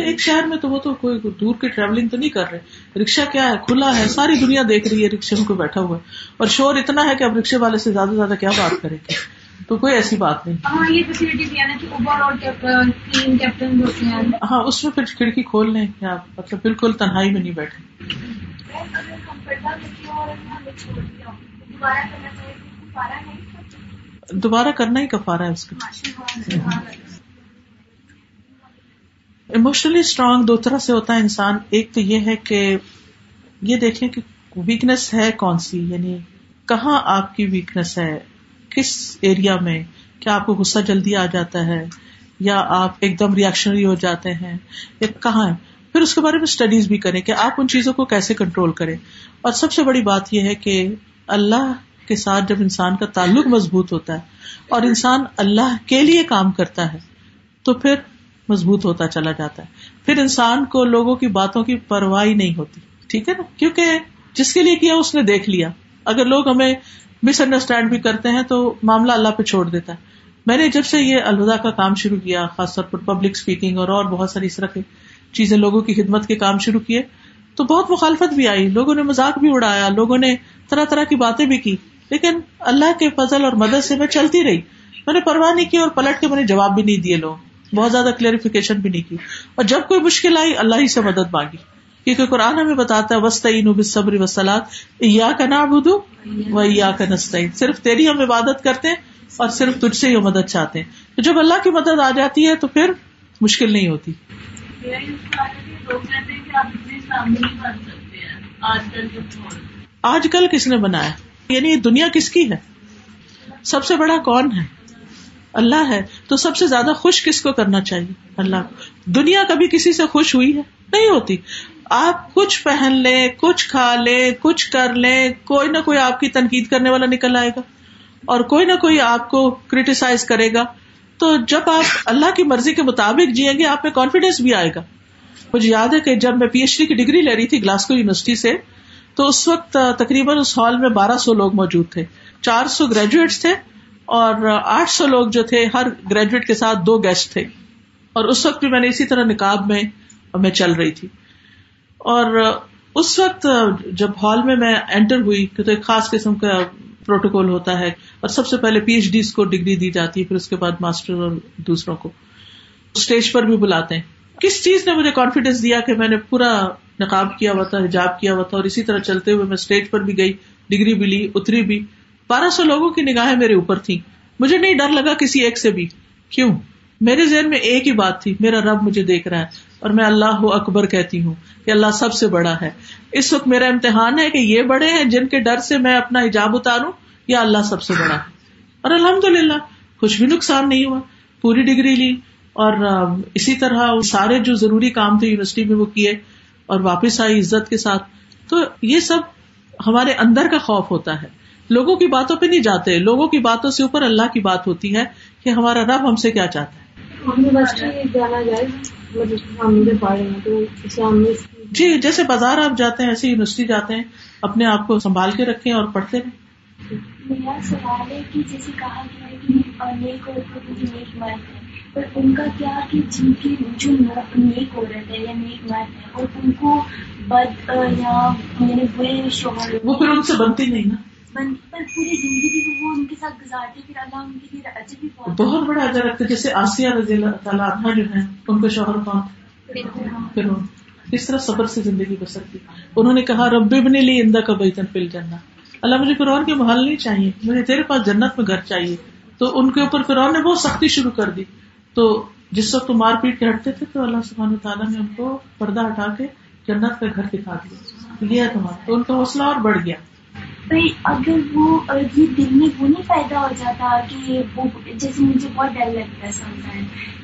ایک شہر میں تو وہ تو کوئی دور کی ٹریولنگ تو نہیں کر رہے۔ رکشا کیا ہے؟ کھلا ہے ساری دنیا دیکھ رہی ہے رکشے میں کوئی بیٹھا ہوا ہے۔ اور شور اتنا ہے کہ اب رکشے والے سے زیادہ سے زیادہ کیا بات کریں گے؟ تو کوئی ایسی بات نہیں۔ ہاں اس میں پھر کھڑکی کھول لیں کیا مطلب بالکل تنہائی میں نہیں بیٹھے دوبارہ کرنا ہی کفارا ہے اس کا۔ اموشنلی اسٹرانگ دو طرح سے ہوتا ہے انسان۔ ایک تو یہ ہے کہ یہ دیکھیں کہ ویکنیس ہے کون سی یعنی کہاں آپ کی ویکنیس ہے؟ کس ایریا میں کیا آپ کو غصہ جلدی آ جاتا ہے یا آپ ایک دم ریئیکشنری ہو جاتے ہیں یا کہاں ہے پھر اس کے بارے میں اسٹڈیز بھی کریں کہ آپ ان چیزوں کو کیسے کنٹرول کریں۔ اور سب سے بڑی بات یہ ہے کہ اللہ کے ساتھ جب انسان کا تعلق مضبوط ہوتا ہے اور انسان اللہ کے لیے کام کرتا ہے، تو پھر مضبوط ہوتا چلا جاتا ہے۔ پھر انسان کو لوگوں کی باتوں کی پرواہ نہیں ہوتی، ٹھیک ہے نا؟ کیونکہ جس کے لیے کیا اس نے دیکھ لیا۔ اگر لوگ ہمیں مس انڈرسٹینڈ بھی کرتے ہیں تو معاملہ اللہ پہ چھوڑ دیتا ہے۔ میں نے جب سے یہ الوداع کا کام شروع کیا، خاص طور پر پبلک اسپیکنگ اور اور بہت ساری اس طرح کی چیزیں لوگوں کی خدمت کے کام شروع کیے، تو بہت مخالفت بھی آئی۔ لوگوں نے مذاق بھی اڑایا، لوگوں نے طرح طرح کی باتیں بھی کی، لیکن اللہ کے فضل اور مدد سے میں چلتی رہی۔ میں نے پرواہ نہیں کی اور پلٹ کے میں نے جواب بھی نہیں دیے لوگ بہت زیادہ کلیریفیکیشن بھی نہیں کی۔ اور جب کوئی مشکل آئی، اللہ ہی سے مدد مانگی۔ کیونکہ قرآن ہمیں بتاتا ہے وسطین صبر وسلات یا کا نا بدو و یا کا نسطین صرف تیری ہم عبادت کرتے ہیں اور صرف تجھ سے ہی مدد چاہتے ہیں۔ تو جب اللہ کی مدد آ جاتی ہے تو پھر مشکل نہیں ہوتی۔ آج کل کس نے بنایا؟ یعنی دنیا کس کی ہے؟ سب سے بڑا کون ہے؟ اللہ ہے۔ تو سب سے زیادہ خوش کس کو کرنا چاہیے؟ اللہ دنیا کبھی کسی سے خوش ہوئی ہے؟ نہیں ہوتی۔ آپ کچھ پہن لیں کچھ کھا لیں کچھ کر لیں کوئی نہ کوئی آپ کی تنقید کرنے والا نکل آئے گا اور کوئی نہ کوئی آپ کو کریٹیسائز کرے گا۔ تو جب آپ اللہ کی مرضی کے مطابق جیئیں گے، آپ میں کانفیڈینس بھی آئے گا۔ مجھے یاد ہے کہ جب میں پی ایچ ڈی کی ڈگری لے رہی تھی گلاسکو یونیورسٹی سے، تو اس وقت تقریباً اس ہال میں بارہ سو لوگ موجود تھے۔ چار سو گریجویٹس تھے اور آٹھ سو لوگ جو تھے، ہر گریجویٹ کے ساتھ دو گیسٹ تھے۔ اور اس وقت بھی میں نے اسی طرح نکاب میں میں چل رہی تھی۔ اور اس وقت جب ہال میں میں انٹر ہوئی تو ایک خاص قسم کا پروٹوکول ہوتا ہے اور سب سے پہلے پی ایچ ڈی کو ڈگری دی جاتی ہے، پھر اس کے بعد ماسٹر اور دوسروں کو۔ اسٹیج پر بھی بلاتے ہیں۔ کس چیز نے مجھے کانفیڈینس دیا کہ میں نے پورا نقاب کیا ہوا تھا، حجاب کیا ہوا تھا اور اسی طرح چلتے ہوئے میں اسٹیج پر بھی گئی، ڈگری بھی لی، اتری بھی۔ بارہ سو لوگوں کی نگاہیں میرے اوپر تھی مجھے نہیں ڈر لگا کسی ایک سے بھی۔ کیوں؟ میرے ذہن میں ایک ہی بات تھی، میرا رب مجھے دیکھ رہا ہے۔ اور میں اللہ اکبر کہتی ہوں کہ اللہ سب سے بڑا ہے۔ اس وقت میرا امتحان ہے کہ یہ بڑے ہیں جن کے ڈر سے میں اپنا حجاب اتاروں، یا اللہ سب سے بڑا ہے۔ اور الحمد للہ کچھ بھی نقصان نہیں ہوا۔ پوری ڈگری لی اور اسی طرح سارے جو ضروری کام تھے یونیورسٹی میں وہ کیے اور واپس آئی عزت کے ساتھ۔ تو یہ سب ہمارے اندر کا خوف ہوتا ہے۔ لوگوں کی باتوں پہ نہیں جاتے۔ لوگوں کی باتوں سے اوپر اللہ کی بات ہوتی ہے کہ ہمارا رب ہم سے کیا چاہتا ہے۔ جی جیسے بازار آپ جاتے ہیں ایسے یونیورسٹی جاتے ہیں اپنے آپ کو سنبھال کے رکھیں اور پڑھتے رہیں۔ میرا سوال ہے کہ جیسے کہا گیا ہے کہ نیک عورت نیک مرد ہے پر ان کا کیا کہ جن کی جو نیک عورت ہے یا نیک مرد ہے اور ان کو بد یا وہ پھر ان سے بنتی نہیں نا۔ پر پوری زندگی بھی وہ ان کے ساتھ گزارتے پھر اللہ ان کے لیے اجر بھی بہت بہت بڑا اجر رکھتے جیسے آسیہ رضی اللہ تعالیٰ عنہ جو ہیں، ان کے شوہر کون؟ پھر کس طرح صبر سے زندگی بسر کی انہوں نے کہا، رب ابن لی اندہ کا بیتن پل جانا اللہ مجھے فرعون کے محل نہیں چاہیے، مجھے تیرے پاس جنت میں گھر چاہیے۔ تو ان کے اوپر فرعون نے بہت سختی شروع کر دی۔ تو جس وقت مار پیٹ کے ہٹتے تھے، تو اللہ سبحانہ تعالیٰ نے ان کو پردہ ہٹا کے جنت کا گھر دکھا دیا۔ یہ تمہارا۔ تو ان کا حوصلہ اور بڑھ گیا۔ اگر وہ یہ دل میں وہ نہیں پیدا ہو جاتا کہ وہ جیسے مجھے بہت ڈر لگتا ہے سمجھا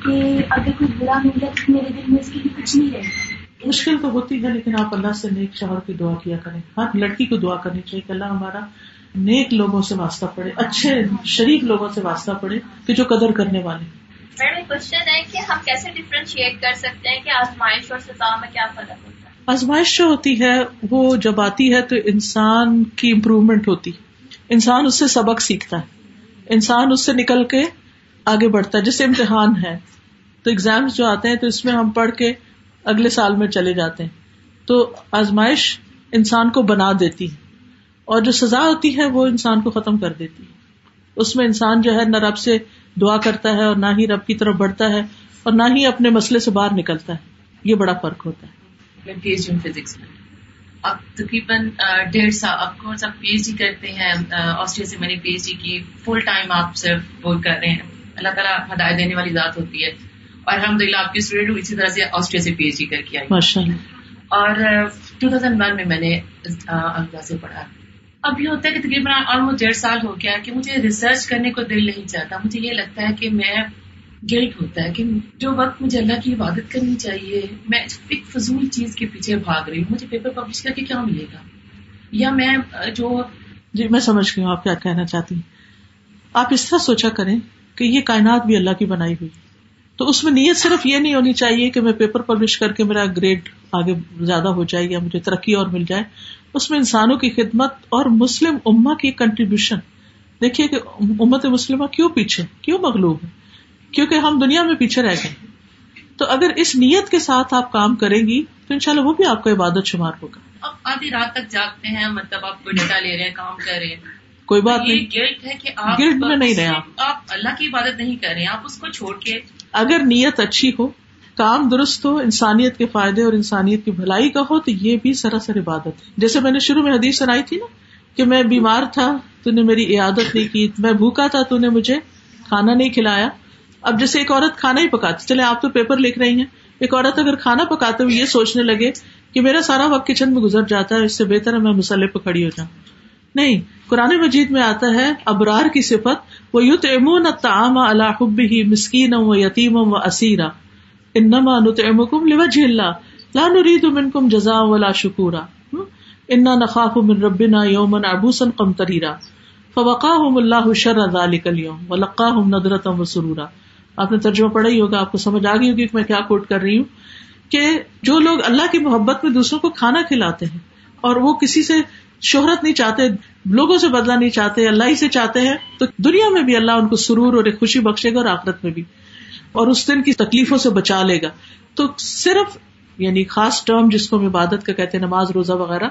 کہ اگر کوئی برا مل جائے تو میرے دل میں اس کے لیے کچھ نہیں رہتا مشکل تو ہوتی ہے لیکن آپ اللہ سے نیک شوہر کی دعا کیا کریں۔ ہر لڑکی کو دعا کرنی چاہیے کہ اللہ ہمارا نیک لوگوں سے واسطہ پڑے اچھے شریف لوگوں سے واسطہ پڑے کہ جو قدر کرنے والے۔ میڈم کوشچن ہے کہ ہم کیسے ڈفرینشیٹ کر سکتے ہیں کہ آزمائش اور سزا میں کیا فرق ہوتا ہے؟ آزمائش جو ہوتی ہے، وہ جب آتی ہے تو انسان کی امپروومنٹ ہوتی انسان اس سے سبق سیکھتا ہے۔ انسان اس سے نکل کے آگے بڑھتا ہے۔ جیسے امتحان ہے، تو ایگزامس جو آتے ہیں تو اس میں ہم پڑھ کے اگلے سال میں چلے جاتے ہیں۔ تو آزمائش انسان کو بنا دیتی ہے۔ اور جو سزا ہوتی ہے، وہ انسان کو ختم کر دیتی ہے۔ اس میں انسان جو ہے، نہ رب سے دعا کرتا ہے اور نہ ہی رب کی طرف بڑھتا ہے اور نہ ہی اپنے مسئلے سے باہر نکلتا ہے۔ یہ بڑا فرق ہوتا ہے۔ میں پی ایچ ڈی فزکس میں اب تقریباً ڈیڑھ سال اب کون سا پی ایچ ڈی کرتے ہیں آسٹریلیا سے میں نے پی ایچ ڈی کی فل ٹائم آپ صرف وہ کر رہے ہیں اللہ تعالیٰ ہدایت دینے والی ذات ہوتی ہے اور الحمد للہ آپ کی اسٹوڈینٹ ہوں اسی طرح سے آسٹریلیا سے پی ایچ ڈی کر کے آئی اور ٹو تھاؤزینڈ ون میں میں نے اللہ سے پڑھا اب یہ ہوتا ہے کہ تقریباً آلموسٹ ڈیڑھ سال ہو گیا کہ مجھے ریسرچ کرنے کو دل نہیں چاہتا مجھے یہ لگتا ہے کہ میں گلٹ ہوتا ہے کہ جو وقت مجھے اللہ کی عبادت کرنی چاہیے، میں ایک فضول چیز کے پیچھے بھاگ رہی ہوں، مجھے پیپر پبلش کر کے کیا ملے گا؟ یا میں، جو جی میں سمجھ گئی ہوں آپ کیا کہنا چاہتی ہیں۔ آپ اس طرح سوچا کریں کہ یہ کائنات بھی اللہ کی بنائی ہوئی۔ تو اس میں نیت صرف یہ نہیں ہونی چاہیے کہ میں پیپر پبلش کر کے میرا گریڈ آگے زیادہ ہو جائے یا مجھے ترقی اور مل جائے۔ اس میں انسانوں کی خدمت اور مسلم اما کی کنٹریبیوشن دیکھیے کہ امت مسلمہ کیوں پیچھے؟ کیوں مغلوب ہے کیونکہ ہم دنیا میں پیچھے رہ گئے۔ تو اگر اس نیت کے ساتھ آپ کام کریں گی تو ان شاء اللہ وہ بھی آپ کا عبادت شمار ہوگا۔ اب آدھی رات تک جاگتے ہیں مطلب آپ کوئی ڈیٹا لے رہے ہیں کام کر رہے ہیں۔ کوئی بات نہیں۔ گلٹ ہے کہ آپ گلٹ میں نہیں رہے آپ اللہ کی عبادت نہیں کر رہے ہیں آپ اس کو چھوڑ کے۔ اگر نیت اچھی ہو کام درست ہو انسانیت کے فائدے اور انسانیت کی بھلائی کا ہو تو یہ بھی سراسر عبادت ہے۔ جیسے میں نے شروع میں حدیث سنائی تھی نا کہ میں بیمار تھا تو نے میری عیادت نہیں کی میں بھوکا تھا تو نے مجھے کھانا نہیں کھلایا۔ اب جیسے ایک عورت کھانا ہی پکاتی، چلے آپ تو پیپر لکھ رہی ہیں، ایک عورت اگر کھانا پکاتے ہوئے یہ سوچنے لگے کہ میرا سارا وقت کچن میں گزر جاتا ہے، اس سے بہتر ہے میں مسئلے پہ کھڑی ہو جاؤں۔ نہیں، قرآن مجید میں آتا ہے، ابرار کی صفت وہ یوت امون تعام الحب ہی مسکین و یتیم و اسیرا انما نت ام لوجه اللہ لا نريد منكم جزاء ولا شکورا انا نخاف من ربنا يوما عبوسا قمطريرا۔ فوقاهم الله شر ذلك اليوم ولقاهم نظرة وسرورا۔ آپ نے ترجمہ پڑھا ہی ہوگا، آپ کو سمجھ آ گئی ہوگی کہ میں کیا کوٹ کر رہی ہوں، کہ جو لوگ اللہ کی محبت میں دوسروں کو کھانا کھلاتے ہیں اور وہ کسی سے شہرت نہیں چاہتے، لوگوں سے بدلا نہیں چاہتے، اللہ ہی سے چاہتے ہیں، تو دنیا میں بھی اللہ ان کو سرور اور ایک خوشی بخشے گا اور آخرت میں بھی، اور اس دن کی تکلیفوں سے بچا لے گا۔ تو صرف یعنی خاص ٹرم جس کو ہم عبادت کا کہتے ہیں، نماز، روزہ وغیرہ،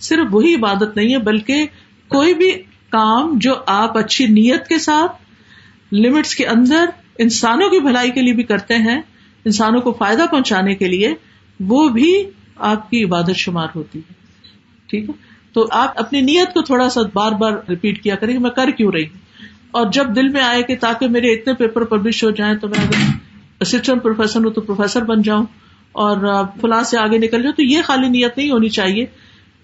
صرف وہی عبادت نہیں ہے، بلکہ کوئی بھی کام جو آپ اچھی نیت کے ساتھ لمٹس کے اندر انسانوں کی بھلائی کے لیے بھی کرتے ہیں، انسانوں کو فائدہ پہنچانے کے لیے وہ بھی آپ کی عبادت شمار ہوتی ہے۔ ٹھیک ہے؟ تو آپ اپنی نیت کو تھوڑا سا بار بار ریپیٹ کیا کریں میں کر کیوں رہی ہوں؟ اور جب دل میں آئے کہ تاکہ میرے اتنے پیپر پبلش ہو جائیں تو میں اگر اسسٹنٹ پروفیسر ہوں تو پروفیسر بن جاؤں اور فلاں سے آگے نکل جاؤں، تو یہ خالی نیت نہیں ہونی چاہیے۔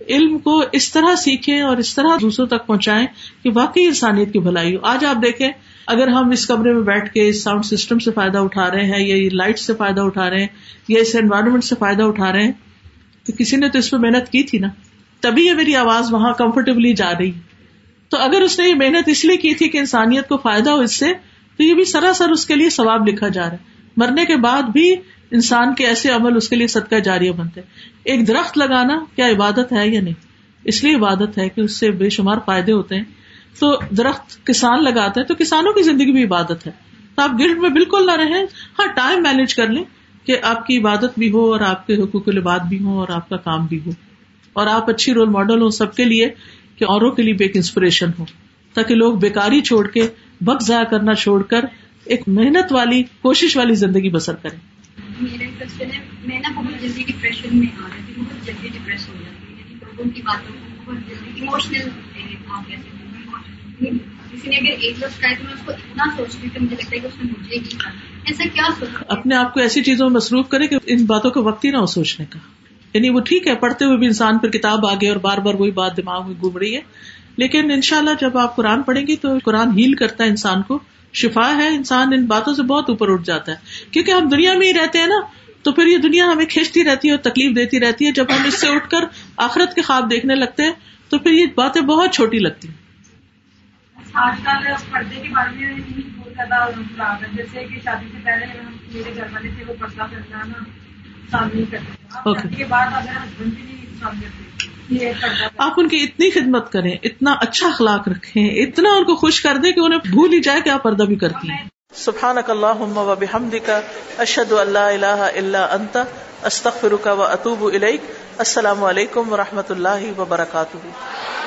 علم کو اس طرح سیکھیں اور اس طرح دوسروں تک پہنچائیں کہ واقعی انسانیت کی بھلائی ہو۔ آج آپ دیکھیں اگر ہم اس کمرے میں بیٹھ کے اس ساؤنڈ سسٹم سے فائدہ اٹھا رہے ہیں یا لائٹ سے فائدہ اٹھا رہے ہیں یا اس انوائرمنٹ سے فائدہ اٹھا رہے ہیں، تو کسی نے تو اس پہ محنت کی تھی نا؟ تبھی یہ میری آواز وہاں کمفرٹیبلی جا رہی۔ تو اگر اس نے یہ محنت اس لیے کی تھی کہ انسانیت کو فائدہ ہو اس سے، تو یہ بھی سراسر اس کے لیے ثواب لکھا جا رہا ہے۔ مرنے کے بعد بھی انسان کے ایسے عمل اس کے لیے صدقہ جاریہ بنتے ایک درخت لگانا کیا عبادت ہے یا نہیں؟ اس لیے عبادت ہے کہ اس سے بے شمار فائدے ہوتے ہیں۔ تو درخت کسان لگاتا ہے تو کسانوں کی زندگی بھی عبادت ہے۔ تو آپ گلٹ میں بالکل نہ رہیں ہاں ٹائم مینج کر لیں کہ آپ کی عبادت بھی ہو اور آپ کے حقوق الباد بھی ہوں اور آپ کا کام بھی ہو۔ اور آپ اچھی رول ماڈل ہو سب کے لیے کہ اوروں کے لیے بھی ایک انسپریشن ہو۔ تاکہ لوگ بیکاری چھوڑ کے وقت ضائع کرنا چھوڑ کر ایک محنت والی، کوشش والی زندگی بسر کریں۔ میرا کوشچن ہے، میں نا بہت جلدی ڈپریشن میں آ رہی تھی بہت جلدی ڈپریس ہو جاتی یعنی لوگوں کی باتوں کو بہت جلدی ایموشنل آپ کیسے کسی نے اگر ایک لفظ کہا تو میں اس کو اتنا سوچتی کہ مجھے لگتا ہے کہ اس نے مجھے ہی ایسا کیا سوچا اپنے آپ کو ایسی چیزوں میں مصروف کرے کہ ان باتوں کا وقت ہی نہ ہو سوچنے کا۔ یعنی وہ ٹھیک ہے، پڑھتے ہوئے بھی انسان پھر کتاب آگے اور بار بار وہی بات دماغ میں گھوم رہی ہے۔ لیکن ان شاء اللہ جب آپ قرآن پڑھیں گی تو قرآن ہیل کرتا ہے انسان کو۔ شفا ہے انسان ان باتوں سے بہت اوپر اٹھ جاتا ہے۔ کیونکہ ہم دنیا میں ہی رہتے ہیں نا، تو پھر یہ دنیا ہمیں کھینچتی رہتی ہے اور تکلیف دیتی رہتی ہے۔ جب ہم اس سے اٹھ کر آخرت کے خواب دیکھنے لگتے ہیں، تو پھر یہ باتیں بہت چھوٹی لگتی ہیں۔ آج کل پردے کے بارے میں بہت زیادہ خراب ہے۔ جیسے کہ شادی سے پہلے میرے گھر والے تھے وہ پردہ کرنا نا شامل کرتے کے بعد اگر ہسبینڈ بھی نہیں شامل کرتے یہ پردہ کرنا۔ آپ ان کی اتنی خدمت کریں اتنا اچھا اخلاق رکھیں اتنا ان کو خوش کر دیں کہ انہیں بھول ہی جائے کہ آپ پردہ بھی کرتی ہیں۔ سبحانك اللهم وبحمدك اشهد ان لا اله الا انت استغفرك واتوب اليك السلام علیکم ورحمۃ اللہ وبرکاتہ۔